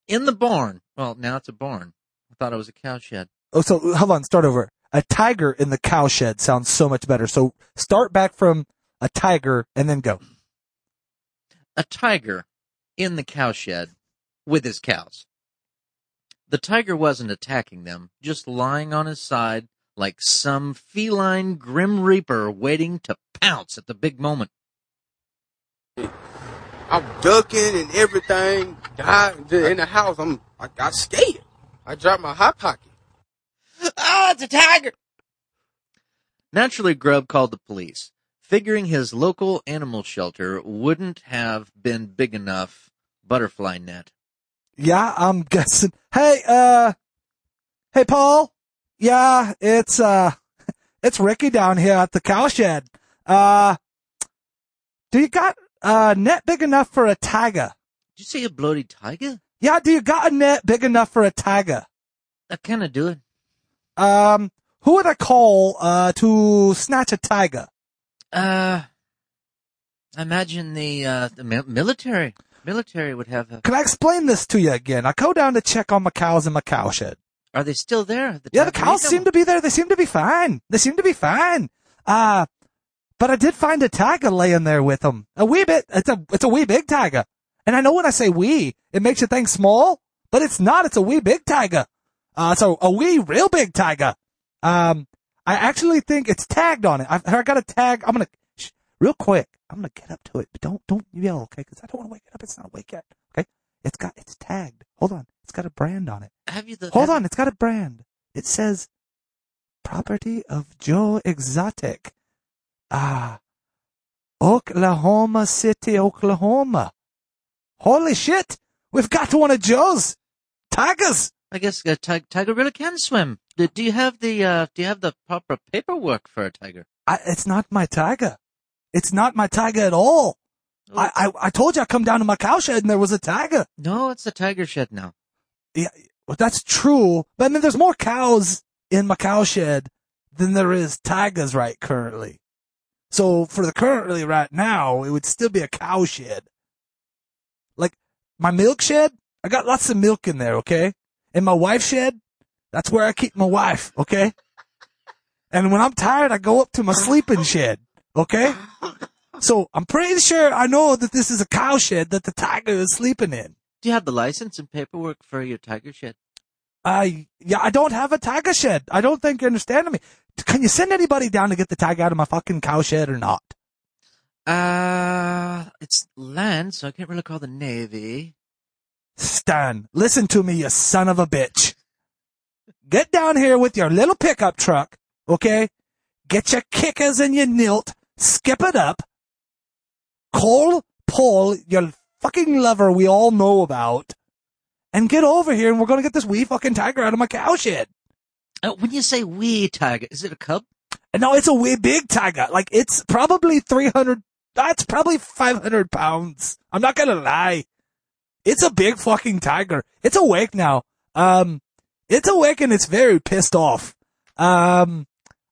In the barn. Well, now it's a barn. I thought it was a cow shed. Oh, so hold on, start over. A tiger in the cow shed sounds so much better. So start back from a tiger and then go. A tiger in the cow shed with his cows. The tiger wasn't attacking them, just lying on his side like some feline grim reaper waiting to pounce at the big moment. I'm ducking and everything. God, in the house, I'm I got scared. I dropped my hot pocket. Ah, it's a tiger! Naturally, Grubb called the police, figuring his local animal shelter wouldn't have been big enough butterfly net. Yeah, I'm guessing. Hey, uh, hey, Paul. Yeah, it's, uh, it's Ricky down here at the cow shed. Uh, do you got a net big enough for a tiger? Did you say a bloody tiger? Yeah, do you got a net big enough for a tiger? I kind of do it. Um, who would I call, uh, to snatch a tiger? Uh, I imagine the, uh, the mi- military. Military would have a, Can I explain this to you again? I go down to check on my cows in my cow shed. are they still there? Yeah, the cows seem to be there. They seem to be fine. They seem to be fine. Uh, but I did find a tiger laying there with them. A wee bit. It's a, it's a wee big tiger. And I know when I say wee, it makes you think small, but it's not. It's a wee big tiger. Uh, a, a wee real big tiger. Um, I actually think it's tagged on it. I, I got a tag. I'm gonna, shh, real quick. I'm gonna get up to it, but don't, don't yell, okay? Cause I don't want to wake it up. It's not awake yet. Okay? It's got, it's tagged. Hold on. It's got a brand on it. Have you the, Hold have- on, it's got a brand. It says property of Joe Exotic. Ah, Oklahoma City, Oklahoma. Holy shit! We've got one of Joe's tigers. I guess a ti- tiger really can swim. Do, do you have the, uh, do you have the proper paperwork for a tiger? I, it's not my tiger. It's not my tiger at all. I, I, I told you I come down to my cow shed and there was a tiger. No, it's the tiger shed now. Yeah, well, that's true. But I mean, there's more cows in my cow shed than there is tigers right currently. So for the currently right now, it would still be a cow shed. Like my milk shed, I got lots of milk in there, okay? And my wife shed, that's where I keep my wife, okay? And when I'm tired, I go up to my sleeping shed, okay? So I'm pretty sure I know that this is a cow shed that the tiger is sleeping in. Do you have the license and paperwork for your tiger shed? I yeah, I don't have a tiger shed. I don't think you're understanding me. Can you send anybody down to get the tiger out of my fucking cow shed or not? Uh, it's land, so I can't really call the Navy. Stan, listen to me, you son of a bitch. Get down here with your little pickup truck, okay? Get your kickers and your nilt, skip it up. Call Paul, your fucking lover we all know about, and get over here and we're gonna get this wee fucking tiger out of my cow shed. Uh, when you say wee tiger, is it a cub? No, it's a wee big tiger. Like it's probably 300, that's probably 500 pounds. I'm not gonna lie. It's a big fucking tiger. It's awake now. Um, it's awake and it's very pissed off. Um,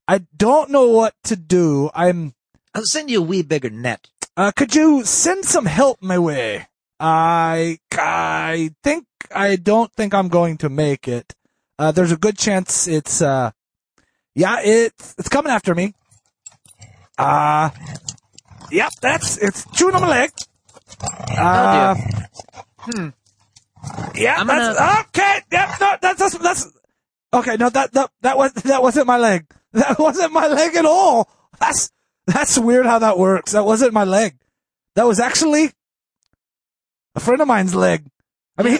I don't know what to do. I'm, I'll send you a wee bigger net. uh, could you send some help my way? I, I think, I don't think I'm going to make it. Uh, there's a good chance it's, uh, yeah, it's, it's coming after me. Uh, yep, that's, it's chewing on my leg. Uh, Hmm. Yeah, I'm that's, gonna- okay, yep, no, that's, that's, that's, okay, no, that, that, that was, that wasn't my leg. That wasn't my leg at all. That's, that's weird how that works. That wasn't my leg. That was actually a friend of mine's leg. I mean,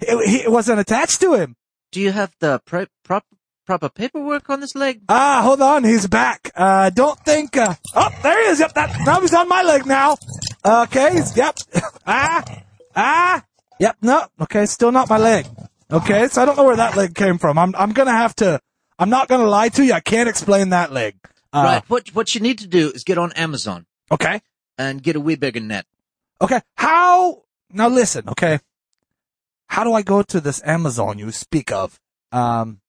he, he, he- it wasn't attached to him. Do you have the pre- prop- proper paperwork on this leg? Ah, hold on, he's back. Uh, don't think, uh, oh, there he is. Yep, that, now he's on my leg now. Okay, he's- yep. ah, ah, yep, no, okay, still not my leg. Okay, so I don't know where that leg came from. I'm, I'm gonna have to, I'm not gonna lie to you, I can't explain that leg. Uh, right. What what you need to do is get on Amazon Okay. and get a wee bigger net. Okay. How, now listen, okay. How do I go to this Amazon you speak of? Um,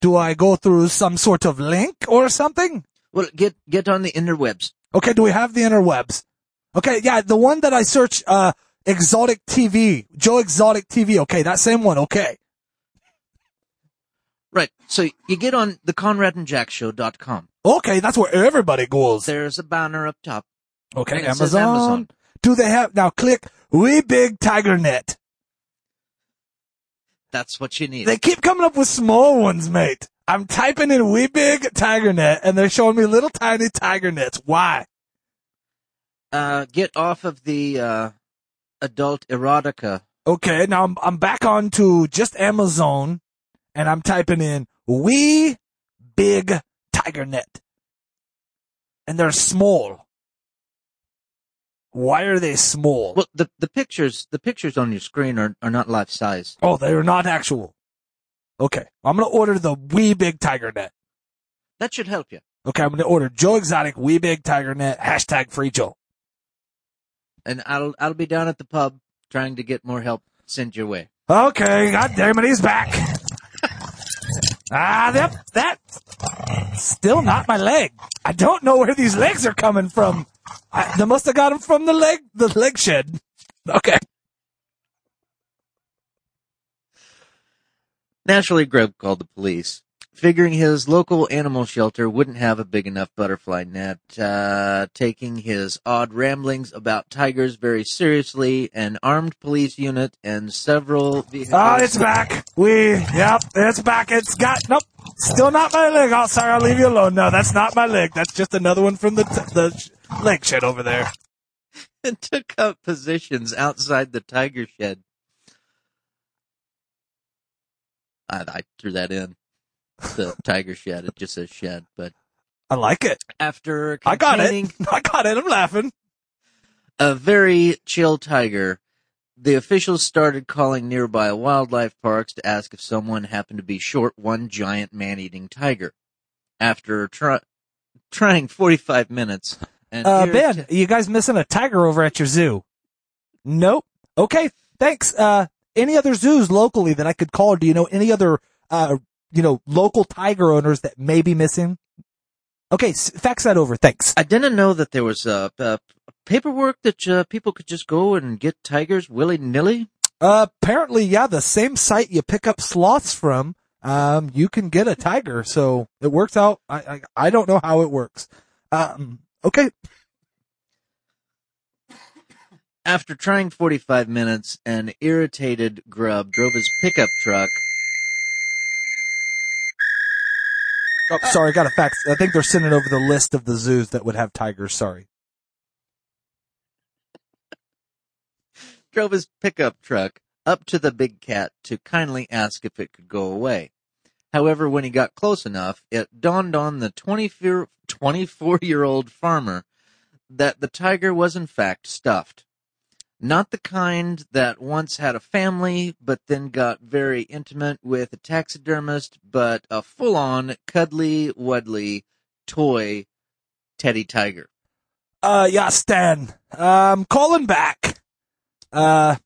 do I go through some sort of link or something? Well, get get on the interwebs. Okay, do we have the interwebs? Okay, yeah, the one that I search, uh, Exotic TV, Joe Exotic TV. Okay, that same one. Okay. Right. So you get on the ConradandJackShow.com. Okay, that's where everybody goes. There's a banner up top. Okay, and it says Amazon. Amazon. Do they have, now click We Big Tiger Net. That's what you need. They keep coming up with small ones, mate. I'm typing in Wee Big Tiger Net and they're showing me little tiny tiger nets. Why? uh, get off of the uh, adult erotica. Okay, now I'm, I'm back on to just Amazon and I'm typing in Wee Big Tiger Net. And they're small. Why are they small? Well, the the pictures the pictures on your screen are, are not life size. Oh, they're not actual. Okay, I'm gonna order the Wee Big Tiger Net. That should help you. Okay, I'm gonna order Joe Exotic Wee Big Tiger Net, hashtag free Joe. And I'll I'll be down at the pub trying to get more help sent your way. Okay, god damn it, he's back. ah, yep, that still not my leg. I don't know where these legs are coming from. I, they must have got them from the leg, the leg shed. Okay. Naturally, Grubb called the police, figuring his local animal shelter wouldn't have a big enough butterfly net. Uh, taking his odd ramblings about tigers very seriously, an armed police unit and several vehicles. Oh, it's back. We, yep, it's back. It's got, nope, still not my leg. Oh, sorry, I'll leave you alone. No, that's not my leg. That's just another one from the, t- the sh- leg shed over there. and took up positions outside the tiger shed. I, I threw that in. The tiger shed. It just says shed, but I like it. after I got it. I got it. I'm laughing. a very chill tiger, the officials started calling nearby wildlife parks to ask if someone happened to be short one giant man-eating tiger. After try, trying 45 minutes, and Uh, Ben, you guys missing a tiger over at your zoo? Nope. Okay, thanks. Uh, any other zoos locally that I could call? Do you know any other, uh, you know, local tiger owners that may be missing? Okay, fax that over. Thanks. I didn't know that there was uh, uh, paperwork that uh, people could just go and get tigers willy nilly. Uh, apparently, yeah, the same site you pick up sloths from, um, you can get a tiger. So it works out. I, I, I don't know how it works. Um, okay. After trying 45 minutes, an irritated Grubb drove his pickup truck. Oh, uh, sorry, I got a fax. I think they're sending over the list of the zoos that would have tigers. Sorry. drove his pickup truck up to the big cat to kindly ask if it could go away. However, when he got close enough, it dawned on the 24 year old farmer that the tiger was in fact stuffed. Not the kind that once had a family, but then got very intimate with a taxidermist, but a full on cuddly wuddly toy teddy tiger. Uh, yeah, Stan. Um, calling back. Uh,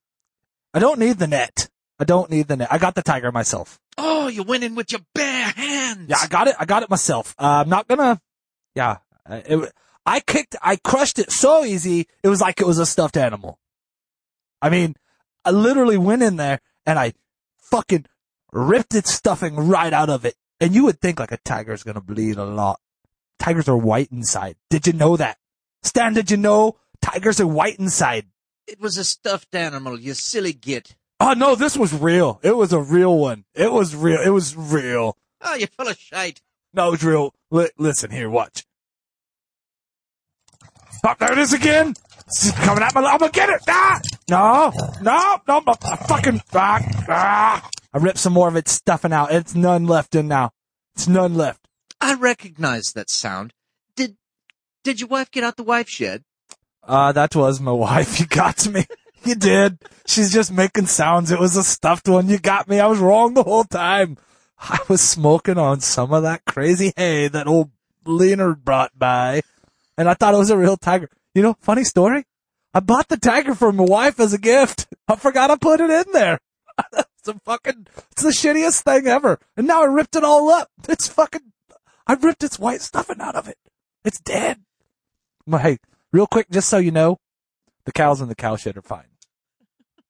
I don't need the net. I don't need the net. I got the tiger myself. Oh, you went in with your bare hands. Yeah, I got it. I got it myself. Uh, I'm not gonna. Yeah, it, I kicked. I crushed it so easy. It was like it was a stuffed animal. I mean, I literally went in there and I fucking ripped its stuffing right out of it. And you would think like a tiger's gonna bleed a lot. Tigers are white inside. Did you know that? Stan, did you know tigers are white inside? It was a stuffed animal, you silly git. Oh no, this was real. It was a real one. It was real. It was real. Oh, you're full of shite. No, it's real. Li- listen here, watch. Oh, there it is again. It's coming at my. I'm gonna get it. Ah! No, no, no, I fucking. Ah, ah. I ripped some more of its stuffing out. It's none left in now. It's none left. I recognize that sound. Did did your wife get out the wife shed? Uh, that was my wife. You got to me. You did. She's just making sounds. It was a stuffed one. You got me. I was wrong the whole time. I was smoking on some of that crazy hay that old Leonard brought by, and I thought it was a real tiger. You know, funny story. I bought the tiger for my wife as a gift. I forgot I put it in there. it's a fucking, it's the shittiest thing ever. And now I ripped it all up. It's fucking, I ripped its white stuffing out of it. It's dead. But hey, real quick, just so you know, the cows in the cow shed are fine.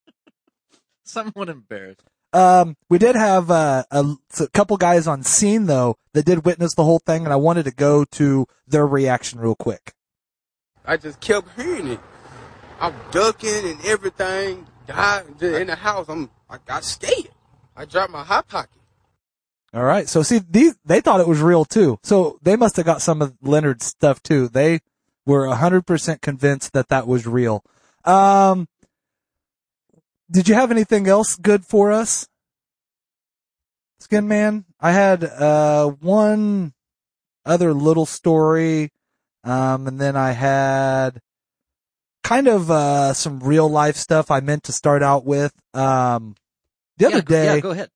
Somewhat embarrassed. Um, we did have uh, a, a couple guys on scene though that did witness the whole thing, and I wanted to go to their reaction real quick. I just kept hearing it. I'm ducking and everything. God, in the house, I'm I got scared. I dropped my hot pocket. All right, so see, these they thought it was real too, so they must have got some of Leonard's stuff too. They were hundred percent convinced that that was real. Um, did you have anything else good for us, Skin Man? I had uh one other little story, um, and then I had kind of uh some real life stuff I meant to start out with. Um, the other yeah, day, Yeah, go ahead.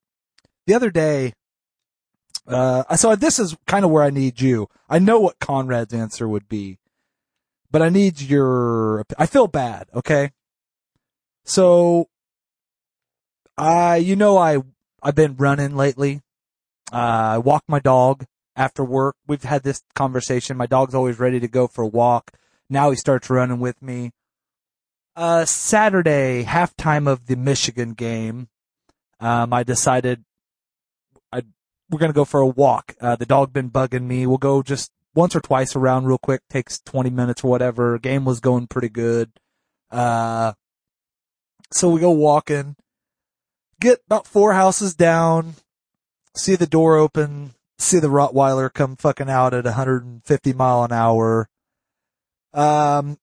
the other day, uh, so this is kind of where I need you. I know what Conrad's answer would be, but I need your, I feel bad, okay? So, I, you know, I, I've been running lately. Uh, I walk my dog after work. We've had this conversation. My dog's always ready to go for a walk. Now he starts running with me. Uh, Saturday, halftime of the Michigan game, um, I decided I we're gonna go for a walk. Uh, the dog been bugging me. We'll go just once or twice around real quick. Takes 20 minutes or whatever. Game was going pretty good. Uh, so we go walking. Get about four houses down. See the door open. See the Rottweiler come fucking out at 150 mile an hour. Um,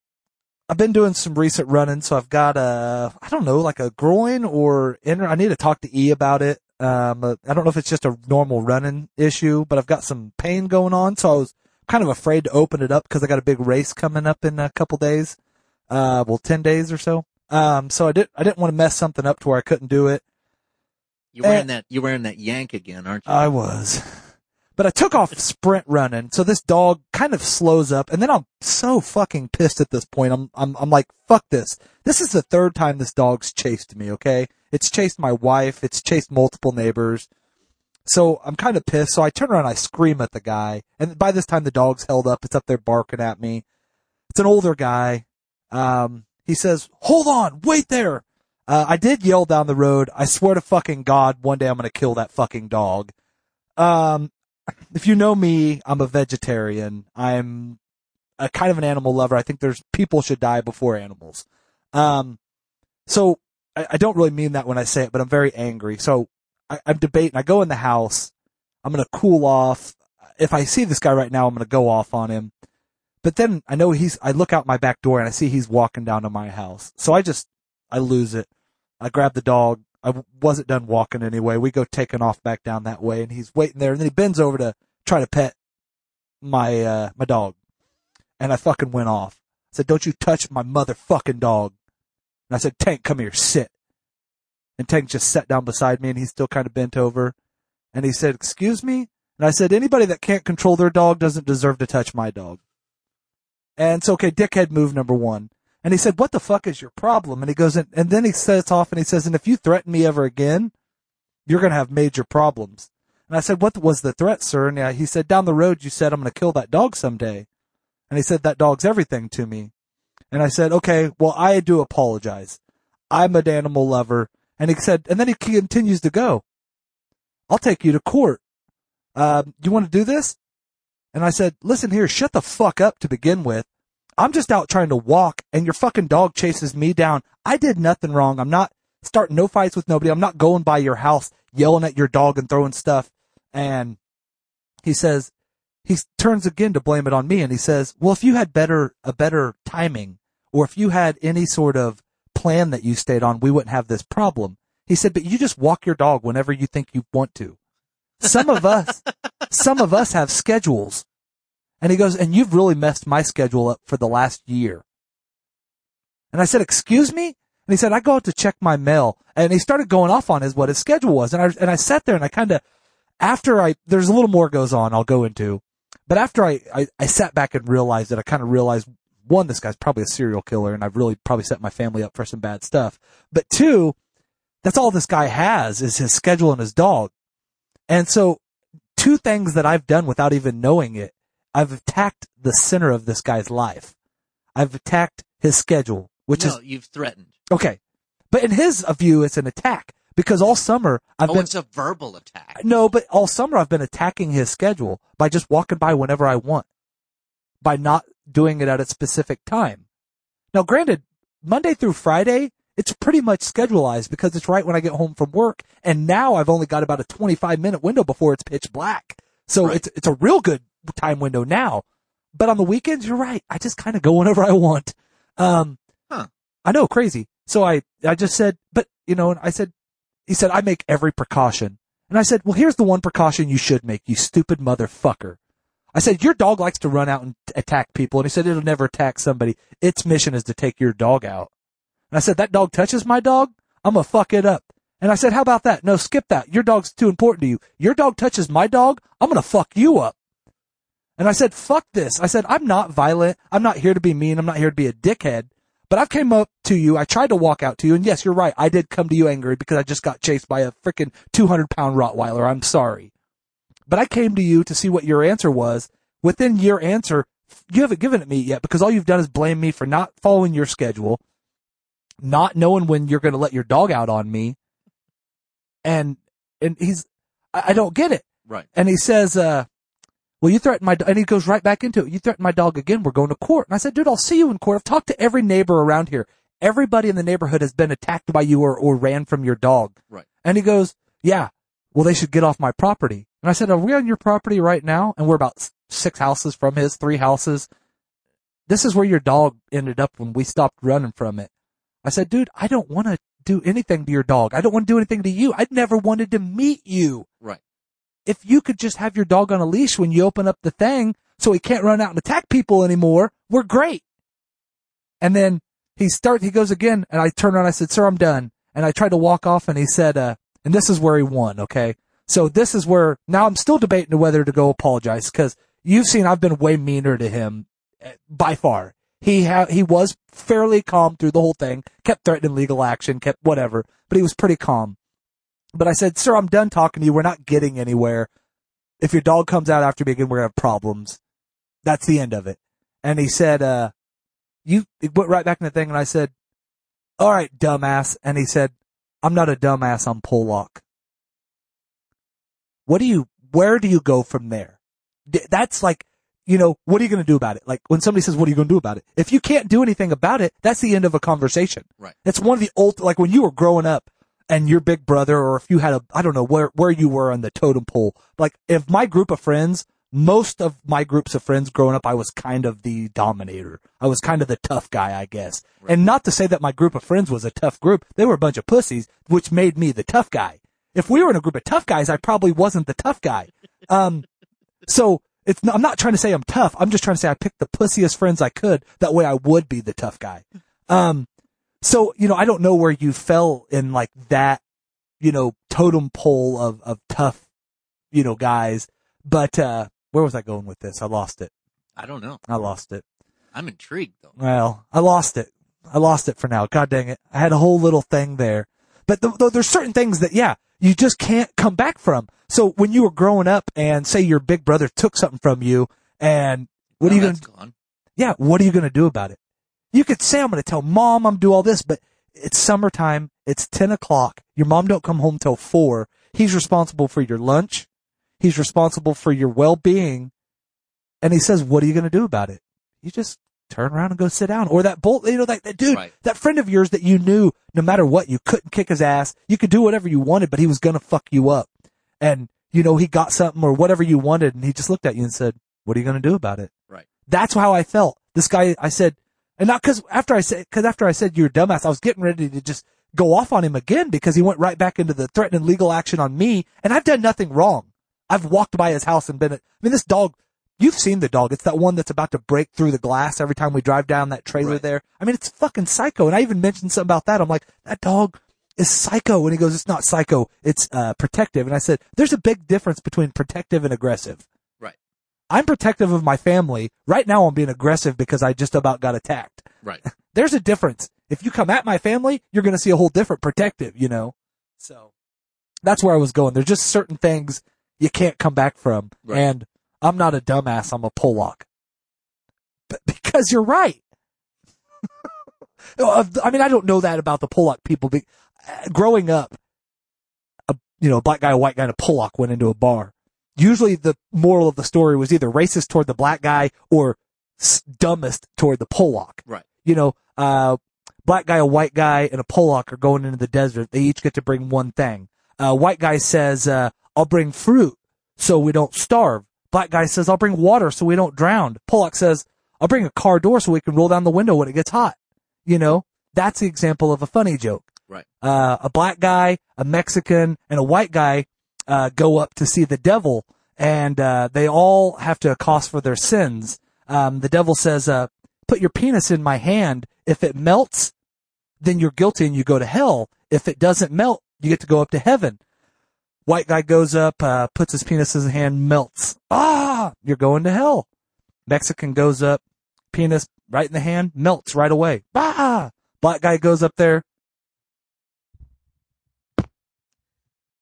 I've been doing some recent running, so I've got a, I don't know, like a groin or inner. I need to talk to E about it. Um, uh, I don't know if it's just a normal running issue, but I've got some pain going on, so I was kind of afraid to open it up because I got a big race coming up in a couple days. Uh, well, 10 days or so. Um, so I did, I didn't want to mess something up to where I couldn't do it. You're wearing Eh. that. You're wearing that yank again, aren't you? I was. But I took off sprint running, so this dog kind of slows up, and then I'm so fucking pissed at this point. I'm, I'm, I'm like, fuck this. This is the third time this dog's chased me, okay? It's chased my wife, it's chased multiple neighbors. So I'm kind of pissed, so I turn around, I scream at the guy, and by this time the dog's held up, it's up there barking at me. It's an older guy. Um, he says, hold on, wait there. Uh, I did yell down the road, I swear to fucking God, one day I'm gonna kill that fucking dog. Um, if you know me, I'm a vegetarian. I'm a kind of an animal lover. I think there's people should die before animals. Um, so I, I don't really mean that when I say it, but I'm very angry. So I, I'm debating. I go in the house. I'm gonna cool off. If I see this guy right now, I'm gonna go off on him. But then I know he's. I look out my back door and I see he's walking down to my house. So I just I lose it. I grab the dog. I wasn't done walking anyway. We go taking off back down that way, and he's waiting there. And then he bends over to try to pet my uh my dog, and I fucking went off. I said, "Don't you touch my motherfucking dog!" And I said, "Tank, come here, sit." And Tank just sat down beside me, and he's still kind of bent over. And he said, "Excuse me." And I said, "Anybody that can't control their dog doesn't deserve to touch my dog." And so, okay, dickhead move number one. And he said, what the fuck is your problem? And he goes, and, and then he sets off and he says, and if you threaten me ever again, you're going to have major problems. And I said, what was the threat, sir? And he said, down the road, you said, I'm going to kill that dog someday. And he said, that dog's everything to me. And I said, okay, well, I do apologize. I'm an animal lover. And he said, and then he continues to go, I'll take you to court. Um, you want to do this? And I said, listen here, shut the fuck up to begin with. I'm just out trying to walk and your fucking dog chases me down. I did nothing wrong. I'm not starting no fights with nobody. I'm not going by your house yelling at your dog and throwing stuff. And he says, he turns again to blame it on me and he says, well, if you had better, a better timing or if you had any sort of plan that you stayed on, we wouldn't have this problem. He said, but you just walk your dog whenever you think you want to. Some of us, some of us have schedules. And he goes, and you've really messed my schedule up for the last year. And I said, excuse me? And he said, I go out to check my mail. And he started going off on his, what his schedule was. And I, and I sat there and I kind of, after I, there's a little more goes on I'll go into, but after I, I, I sat back and realized it, I kind of realized one, this guy's probably a serial killer and I've really probably set my family up for some bad stuff. But two, that's all this guy has is his schedule and his dog. And so two things that I've done without even knowing it, I've attacked the center of this guy's life. I've attacked his schedule, which no, is you've threatened. okay. But in his uh, view, it's an attack because all summer I've oh, been it's a verbal attack. no, but all summer I've been attacking his schedule by just walking by whenever I want, by not doing it at a specific time. Now, granted, Monday through Friday, it's pretty much schedulized because it's right when I get home from work. And now I've only got about a 25 minute window before it's pitch black. So Right. it's, it's a real good time window now. But on the weekends, you're right. I just kind of go whenever I want. Um, Huh. I know, crazy. So I, I just said, but you know, and I said, he said, I make every precaution. And I said, well, here's the one precaution you should make, you stupid motherfucker. I said, your dog likes to run out and attack people. And he said, it'll never attack somebody. Its mission is to take your dog out. And I said, that dog touches my dog? I'm gonna fuck it up. And I said, how about that? No, skip that. Your dog's too important to you. Your dog touches my dog? I'm gonna fuck you up. And I said, fuck this. I said, I'm not violent. I'm not here to be mean. I'm not here to be a dickhead. But I've came up to you. I tried to walk out to you. And yes, you're right. I did come to you angry because I just got chased by a freaking 200 pound Rottweiler. I'm sorry. But I came to you to see what your answer was. Within your answer, you haven't given it me yet because all you've done is blame me for not following your schedule, not knowing when you're going to let your dog out on me. And, and he's, I, I don't get it. Right. And he says, uh, well, you threatened my, do-" and he goes right back into it. You threatened my dog again. We're going to court. And I said, dude, I'll see you in court. I've talked to every neighbor around here. Everybody in the neighborhood has been attacked by you or, or ran from your dog. Right. And he goes, yeah, well, they should get off my property. And I said, are we on your property right now? And we're about six houses from his, three houses. This is where your dog ended up when we stopped running from it. I said, dude, I don't want to do anything to your dog. I don't want to do anything to you. I never wanted to meet you. Right. If you could just have your dog on a leash when you open up the thing so he can't run out and attack people anymore, we're great. And then he starts, he goes again and I turn around, I said, sir, I'm done. And I tried to walk off and he said, uh, and this is where he won, okay? So this is where, now I'm still debating whether to go apologize because you've seen I've been way meaner to him uh, by far. He ha- he was fairly calm through the whole thing, kept threatening legal action, kept whatever, but he was pretty calm. But I said, sir, I'm done talking to you. We're not getting anywhere. If your dog comes out after me again, we're gonna have problems. That's the end of it. And he said, uh, you he went right back in the thing and I said, all right, dumbass. And he said, I'm not a dumbass. I'm Pollock. What do you, where do you go from there? That's like, you know, what are you going to do about it? Like when somebody says, what are you going to do about it? If you can't do anything about it, that's the end of a conversation. Right. That's one of the old, like when you were growing up and your big brother, or if you had a, I don't know where, where you were on the totem pole. Like if my group of friends, most of my groups of friends growing up, I was kind of the dominator. I was kind of the tough guy, I guess. And not to say that my group of friends was a tough group. They were a bunch of pussies, which made me the tough guy. If we were in a group of tough guys, I probably wasn't the tough guy. Um, so it's not, I'm not trying to say I'm tough. I'm just trying to say I picked the pussiest friends I could. That way I would be the tough guy. Um, so, you know, I don't know where you fell in like that, you know, totem pole of, of tough, you know, guys. But, uh, where was I going with this? I lost it. I don't know. I lost it. I'm intrigued though. Well, I lost it. I lost it for now. God dang it. I had a whole little thing there. But th- th- there's certain things that, yeah, you just can't come back from. So when you were growing up and say your big brother took something from you and what Well, are you going to, yeah, what are you going to do about it? You could say, I'm going to tell mom I'm do all this, but it's summertime. It's 10 o'clock. Your mom don't come home till four. He's responsible for your lunch. He's responsible for your well-being. And he says, what are you going to do about it? You just turn around and go sit down. Or that bolt, you know, that, that dude, Right. that friend of yours that you knew no matter what, you couldn't kick his ass. You could do whatever you wanted, but he was going to fuck you up. And, you know, he got something or whatever you wanted and he just looked at you and said, what are you going to do about it? Right. That's how I felt. This guy, I said, and not cause after I said, cause after I said you're a dumbass, I was getting ready to just go off on him again because he went right back into the threatening legal action on me and I've done nothing wrong. I've walked by his house and been, I mean, this dog, you've seen the dog. It's that one that's about to break through the glass every time we drive down that trailer Right. there. I mean, it's fucking psycho. And I even mentioned something about that. I'm like, that dog is psycho. And he goes, it's not psycho. It's, uh, protective. And I said, there's a big difference between protective and aggressive. I'm protective of my family. Right now I'm being aggressive because I just about got attacked. Right. There's a difference. If you come at my family, you're going to see a whole different protective, you know? So that's where I was going. There's just certain things you can't come back from. Right. And I'm not a dumbass. I'm a Pollock. But because you're right. I mean, I don't know that about the Pollock people. But uh, growing up, a, you know, a black guy, a white guy, and a Pollock went into a bar. Usually the moral of the story was either racist toward the black guy or s- dumbest toward the Pollock. Right. You know, uh, black guy, a white guy, and a Pollock are going into the desert. They each get to bring one thing. Uh, white guy says, uh, I'll bring fruit so we don't starve. Black guy says, I'll bring water so we don't drown. Pollock says, I'll bring a car door so we can roll down the window when it gets hot. You know, that's the example of a funny joke. Right. Uh, a black guy, a Mexican, and a white guy, uh, go up to see the devil and, uh, they all have to cost for their sins. Um, the devil says, uh, put your penis in my hand. If it melts, then you're guilty and you go to hell. If it doesn't melt, you get to go up to heaven. White guy goes up, uh, puts his penis in his hand, melts. Ah, you're going to hell. Mexican goes up, penis right in the hand, melts right away. Ah, black guy goes up there,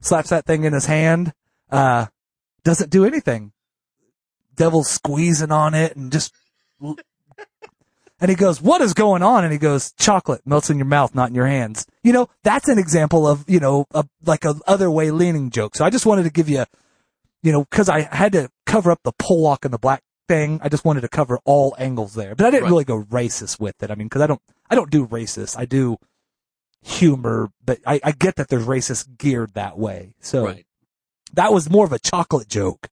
slaps that thing in his hand, uh, doesn't do anything. Devil's squeezing on it and just, and he goes, what is going on? And he goes, chocolate melts in your mouth, not in your hands. You know, that's an example of, you know, a, like a other way leaning joke. So I just wanted to give you, you know, cause I had to cover up the Pollock and the black thing. I just wanted to cover all angles there, but I didn't Right. really go racist with it. I mean, cause I don't, I don't do racist. I do humor, but I, I get that there's racist geared that way. So Right. that was more of a chocolate joke.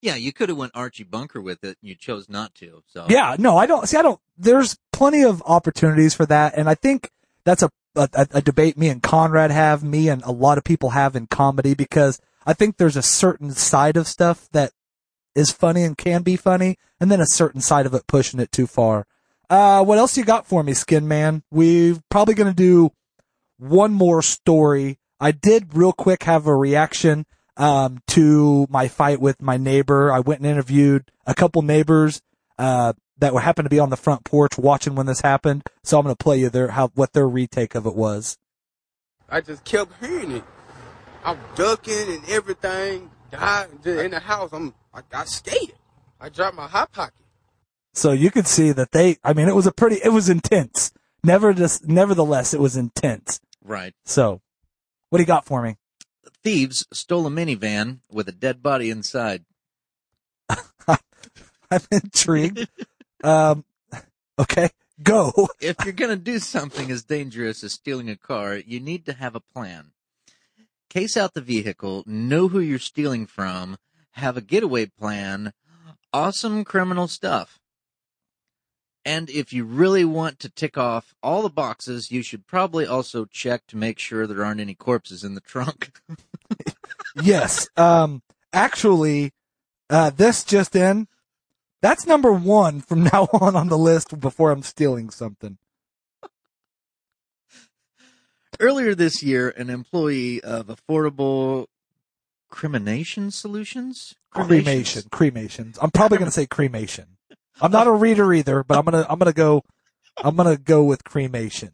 Yeah, you could have went Archie Bunker with it, and you chose not to. So Yeah, no, I don't see. I don't. There's plenty of opportunities for that, and I think that's a, a a debate me and Conrad have, me and a lot of people have in comedy because I think there's a certain side of stuff that is funny and can be funny, and then a certain side of it pushing it too far. Uh, what else you got for me, Skin Man? We're probably gonna do one more story. I did real quick have a reaction um, to my fight with my neighbor. I went and interviewed a couple neighbors uh, that were happened to be on the front porch watching when this happened. So I'm going to play you their how what their retake of it was. I just kept hearing it. I'm ducking and everything. God, in the house, I'm I got scared. I dropped my hot pocket. So you could see that they. I mean, it was a pretty. It was intense. Never just. Nevertheless, it was intense. right. So, what do you got for me? Thieves stole a minivan with a dead body inside. I'm intrigued. um, okay, go. If you're gonna do something as dangerous as stealing a car, you need to have a plan. Case out the vehicle, know who you're stealing from, have a getaway plan, awesome criminal stuff. And if you really want to tick off all the boxes, you should probably also check to make sure there aren't any corpses in the trunk. yes. Um, actually, uh, this just in. That's number one from now on on the list before I'm stealing something. Earlier this year, an employee of Affordable Crimination Solutions? Cremation, cremations. I'm probably going to say cremation. I'm not a reader either, but I'm gonna, I'm gonna go, I'm gonna go with cremation.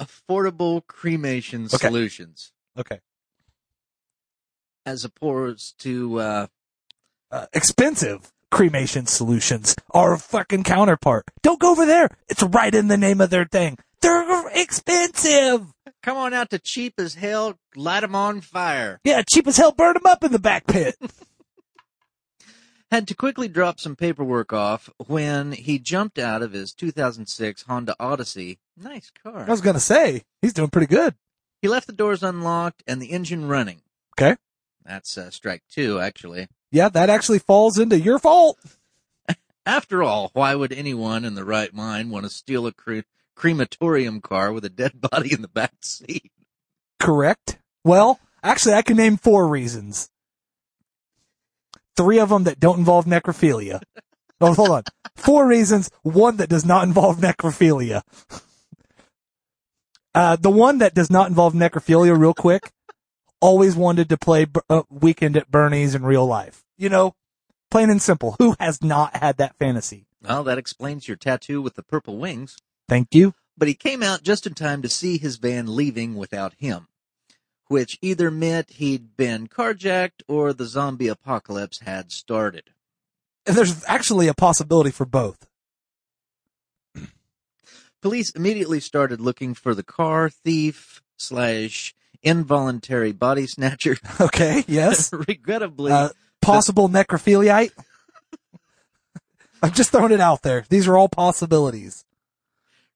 Affordable Cremation Okay. Solutions. Okay. As opposed to, uh, Uh, expensive Cremation Solutions, our fucking counterpart. Don't go over there. It's right in the name of their thing. They're expensive. Come on out to cheap as hell, Light them on fire. Yeah, cheap as hell. Burn them up in the back pit. Had to quickly drop some paperwork off when he jumped out of his 2006 Honda Odyssey. Nice car. I was gonna say he's doing pretty good. He left the doors unlocked and the engine running. Okay. That's uh, strike two, actually. Yeah, that actually falls into your fault. After all, why would anyone in the right mind want to steal a cre- crematorium car with a dead body in the back seat? Correct. Well, actually, I can name four reasons. Three of them that don't involve necrophilia. Oh, hold on. Four reasons. One that does not involve necrophilia. Uh, the one that does not involve necrophilia, real quick, always wanted to play uh, Weekend at Bernie's in real life. You know, plain and simple. Who has not had that fantasy? Well, that explains your tattoo with the purple wings. Thank you. But he came out just in time to see his van leaving without him, which either meant he'd been carjacked or the zombie apocalypse had started. And there's actually a possibility for both. Police immediately started looking for the car thief slash involuntary body snatcher. Okay. Yes. Regrettably, Uh, possible necrophiliite. I'm just throwing it out there. These are all possibilities.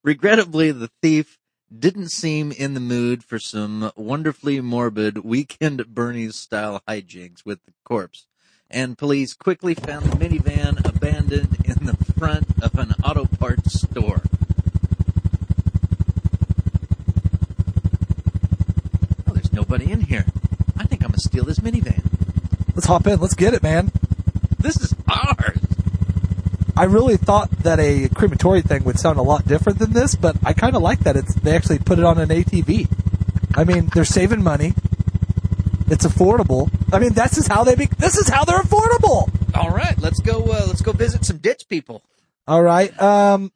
regrettably, the thief didn't seem in the mood for some wonderfully morbid weekend at Bernie's style hijinks with the corpse. And police quickly found the minivan abandoned in the front of an auto parts store. Oh, there's nobody in here. I think I'm gonna steal this minivan. Let's hop in. Let's get it, man. This is ours. I really thought that a crematory thing would sound a lot different than this, but I kind of like that it's they actually put it on an ATV. I mean, they're saving money. It's affordable. I mean, this is how they be. This is how they're affordable. All right, let's go. Uh, let's go visit some ditch people. All right. Um.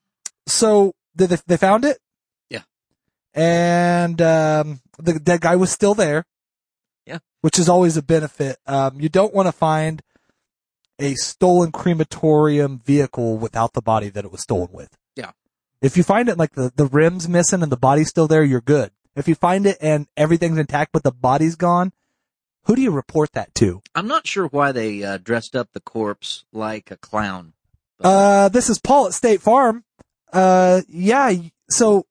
So did they, they found it? Yeah. And um, the dead guy was still there. Yeah. Which is always a benefit. Um, you don't want to find a stolen crematorium vehicle without the body that it was stolen with. Yeah. If you find it like the, the rim's missing and the body's still there, you're good. If you find it and everything's intact but the body's gone, who do you report that to? I'm not sure why they uh, dressed up the corpse like a clown. Uh, this is Paul at State Farm. Uh, yeah. So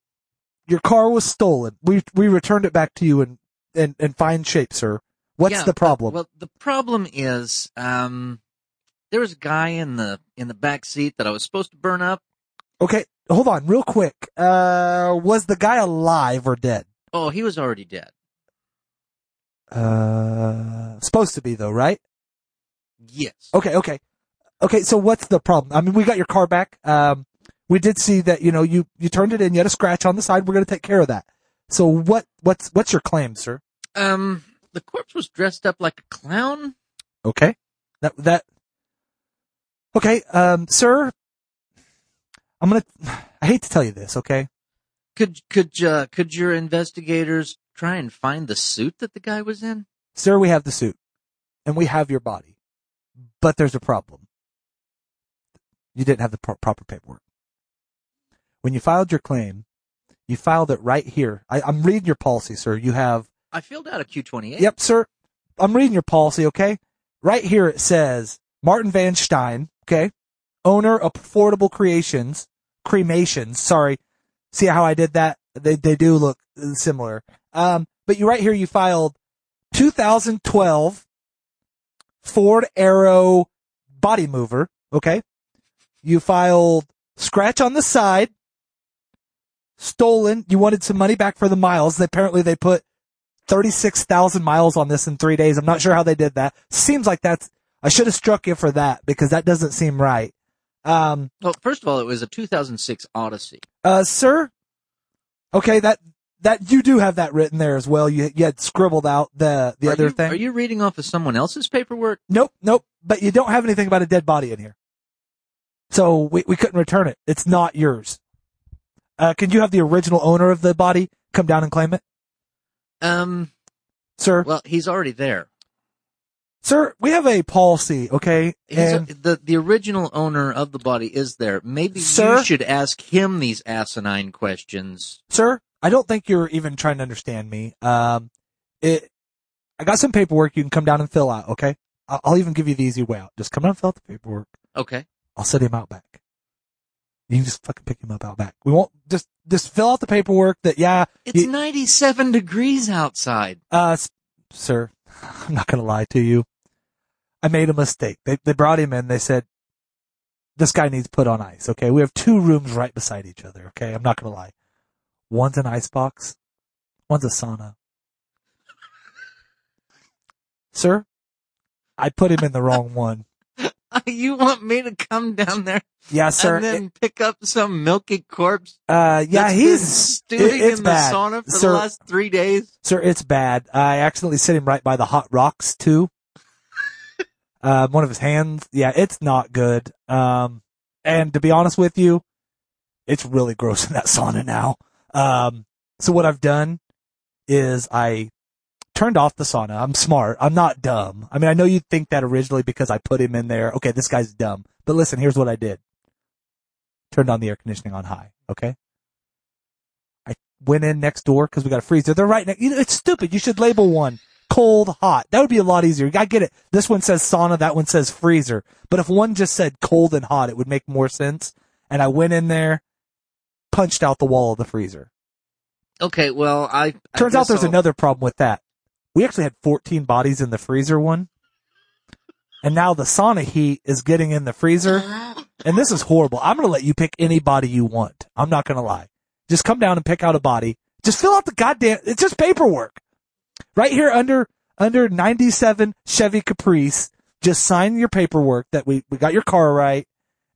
your car was stolen. We we returned it back to you in in, in fine shape, sir. What's Yeah, the problem? Well, the problem is, um, there was a guy in the in the back seat that I was supposed to burn up. okay, hold on, real quick. Uh, was the guy alive or dead? Oh, he was already dead. Uh, supposed to be though, right? Yes. Okay, okay, okay. So what's the problem? I mean, we got your car back. Um, we did see that you know you you turned it in. You had a scratch on the side. We're gonna take care of that. So what what's what's your claim, sir? Um, the corpse was dressed up like a clown. Okay. That that Okay, um sir, I'm going to I hate to tell you this, okay? Could could uh, could your investigators try and find the suit that the guy was in? Sir, we have the suit and we have your body. But there's a problem. You didn't have the pro- proper paperwork. When you filed your claim, you filed it right here. I, I'm reading your policy, sir. You have I filled out a Q twenty eight. Yep, sir. I'm reading your policy, okay? Right here it says Martin Van Stein, okay? Owner Affordable Creations, Cremations, sorry. See how I did that? They, they do look similar. Um, but you right here you filed 2012 Ford Arrow body mover, okay? You filed scratch on the side, stolen. You wanted some money back for the miles. Apparently they put 36,000 miles on this in three days. I'm not sure how they did that. Seems like that's, I should have struck you for that because that doesn't seem right. Um, Well, first of all, it was a 2006 Odyssey. uh, sir, okay, that, that, you do have that written there as well. You, you had scribbled out the, the are other you, thing. Are you reading off of someone else's paperwork? Nope, nope. But you don't have anything about a dead body in here. So we, we couldn't return it. It's not yours. Uh, can you have the original owner of the body come down and claim it, Um, sir? well, he's already there. Sir, we have a policy, okay? He's a- the the original owner of the body is there. Maybe Sir? you should ask him these asinine questions. sir, I don't think you're even trying to understand me. Um, it, I got some paperwork you can come down and fill out, okay? I'll, I'll even give you the easy way out. Just come down and fill out the paperwork. Okay. I'll set him out back. You can just fucking pick him up out back. We won't just just fill out the paperwork that yeah. It's you- 97 degrees outside. uh, sir, I'm not gonna lie to you. I made a mistake. They they brought him in. They said this guy needs put on ice. Okay, we have two rooms right beside each other. Okay, I'm not gonna lie. One's an ice box. One's a sauna. Sir, I put him in the wrong one. You want me to come down there Yeah, sir. and then pick up some milky corpse? uh, yeah, he's stewing it- in the sauna for Sir, the last three days. Sir, it's bad. I accidentally set him right by the hot rocks too. Um, one of his hands. Yeah, it's not good. Um, and to be honest with you, it's really gross in that sauna now. Um, so what I've done is I turned off the sauna. I'm smart. I'm not dumb. I mean, I know you'd think that originally because I put him in there. Okay, this guy's dumb. But listen, here's what I did. Turned on the air conditioning on high. Okay. I went in next door because we got a freezer. They're right next. You know, it's stupid. You should label one cold, hot. That would be a lot easier. I get it. This one says sauna. That one says freezer. But if one just said cold and hot, it would make more sense. And I went in there, punched out the wall of the freezer. Okay, well, I I Turns out there's I'll- another problem with that. We actually had 14 bodies in the freezer one. And now the sauna heat is getting in the freezer. And this is horrible. I'm going to let you pick any body you want. I'm not going to lie. Just come down and pick out a body. Just fill out the goddamn, it's just paperwork. Right here under, under 97 Chevy Caprice. Just sign your paperwork that we, we got your car right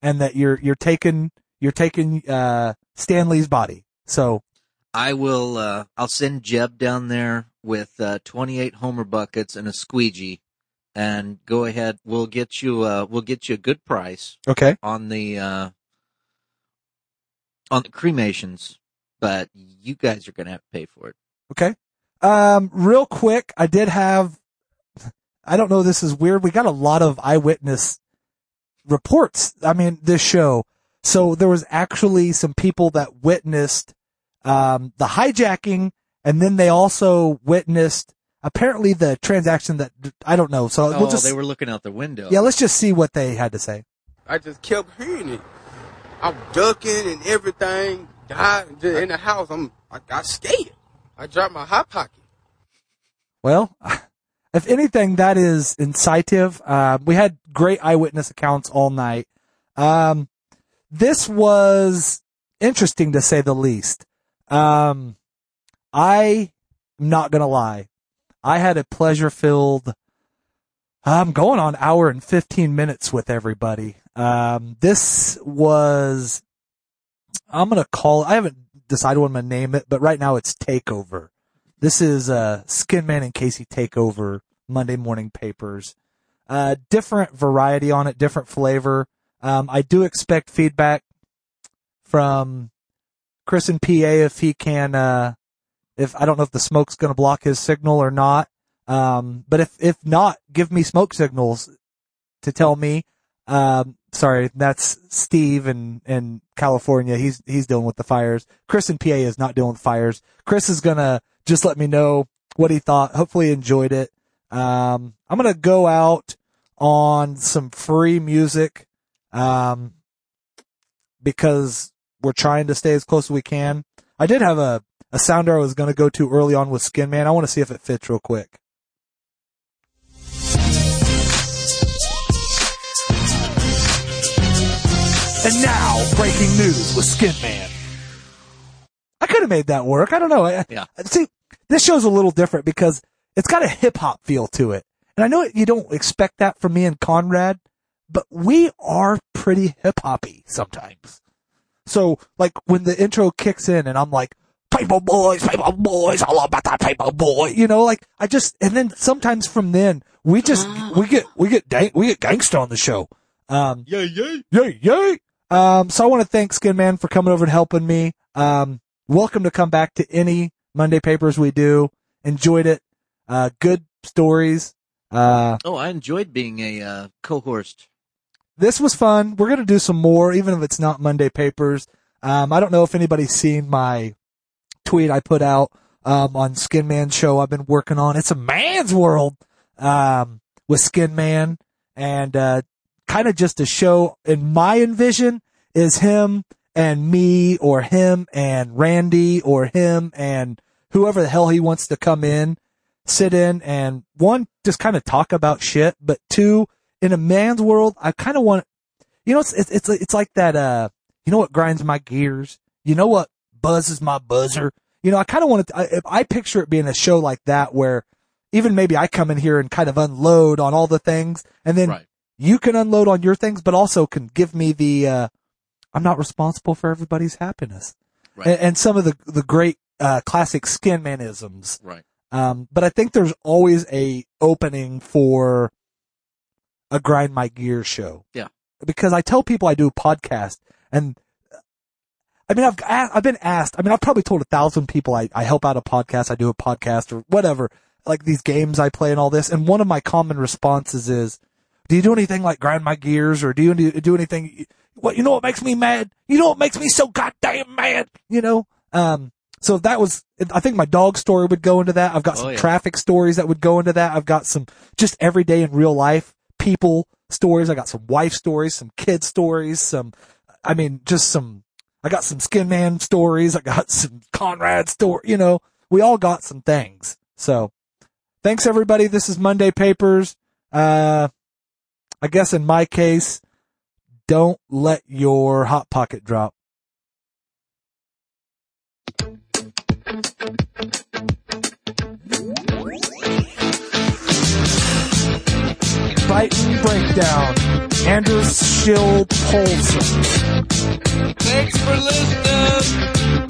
and that you're, you're taking, you're taking, uh, Stanley's body. So I will. Uh, I'll send Jeb down there with uh, 28 Homer buckets and a squeegee, and go ahead. We'll get you. Uh, we'll get you a good price Okay. on the uh, on the cremations, but you guys are gonna have to pay for it. Okay. Um, real quick, I did have, I don't know, this is weird. We got a lot of eyewitness reports. I mean, this show. So there was actually some people that witnessed, um, the hijacking and then they also witnessed apparently the transaction that, I don't know. So oh, we'll just, they were looking out the window. yeah, let's just see what they had to say. I just kept hearing it. I'm ducking and everything. Died just in the house. I'm I got scared. I dropped my hot pocket. Well, if anything, that is incitive. Uh, we had great eyewitness accounts all night. Um, this was interesting to say the least. Um, I am not gonna lie. I had a pleasure filled, I'm going on hour and 15 minutes with everybody. Um, this was, I'm gonna call, I haven't decided what I'm gonna name it, but right now it's Takeover. This is uh, Skinman and Casey Takeover Monday morning papers. Uh, different variety on it, different flavor. Um, I do expect feedback from Chris and PA if he can. Uh, if I don't know if the smoke's going to block his signal or not. Um, but if if not, give me smoke signals to tell me. Um, sorry, that's Steve in in California. He's he's dealing with the fires. Chris in PA is not dealing with fires. Chris is gonna just let me know what he thought. Hopefully, he enjoyed it. Um, I'm gonna go out on some free music, um, because we're trying to stay as close as we can. I did have a a sounder I was gonna go to early on with Skin Man. I want to see if it fits real quick. And now, breaking news with Skin Man. I could have made that work. I don't know. I- Yeah. See, this show's a little different because it's got a hip hop feel to it. And I know you don't expect that from me and Conrad, but we are pretty hip hoppy sometimes. So, like, when the intro kicks in and I'm like, Paper Boys, Paper Boys, all about that Paper Boy, you know, like, I just, and then sometimes from then, we just, we get, we get, dang, we get gangsta on the show. Um, Yay, yay. Yay, yay. Um, so I want to thank Skin Man for coming over and helping me. Um, welcome to come back to any Monday papers we do. Enjoyed it. Uh, good stories. Uh, Oh, I enjoyed being a uh, co-host. this was fun. We're going to do some more, even if it's not Monday papers. Um, I don't know if anybody's seen my tweet I put out, um, on Skin Man show I've been working on. It's a man's world, um, with Skin Man and, uh, kind of just a show in my envision is him and me or him and Randy or him and whoever the hell he wants to come in, sit in and one, just kind of talk about shit, but two, in a man's world, I kind of want, you know, it's, it's, it's, it's like that, uh, you know what grinds my gears? You know what buzzes my buzzer? You know, I kind of want to, I, I picture it being a show like that where even maybe I come in here and kind of unload on all the things and then Right. You can unload on your things, but also can give me the, uh, I'm not responsible for everybody's happiness. Right. And, and some of the, the great, uh, classic skin manisms. Right. Um, but I think there's always a opening for a grind my gear show. Yeah. Because I tell people I do a podcast and I mean, I've, I've been asked, I mean, I've probably told a thousand people I, I help out a podcast, I do a podcast or whatever, like these games I play and all this. And one of my common responses is, do you do anything like grind my gears or do you do, anything? What, you know what makes me mad? You know what makes me so goddamn mad? You know? Um, so that was, I think my dog story would go into that. I've got Oh, some yeah. traffic stories that would go into that. I've got some just everyday in real life people stories. I got some wife stories, some kid stories, some, I mean, just some, I got some skin man stories. I got some Conrad story, you know, we all got some things. So thanks everybody. This is Monday papers. Uh, I guess in my case, don't let your hot pocket drop. Brighton Breakdown. Andrew Schill Polson. Thanks for listening.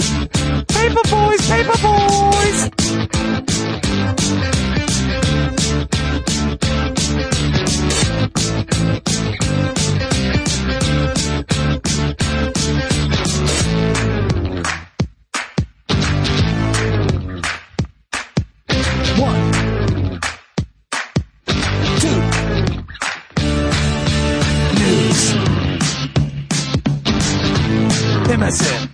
Paper boys, paper boys. Listen.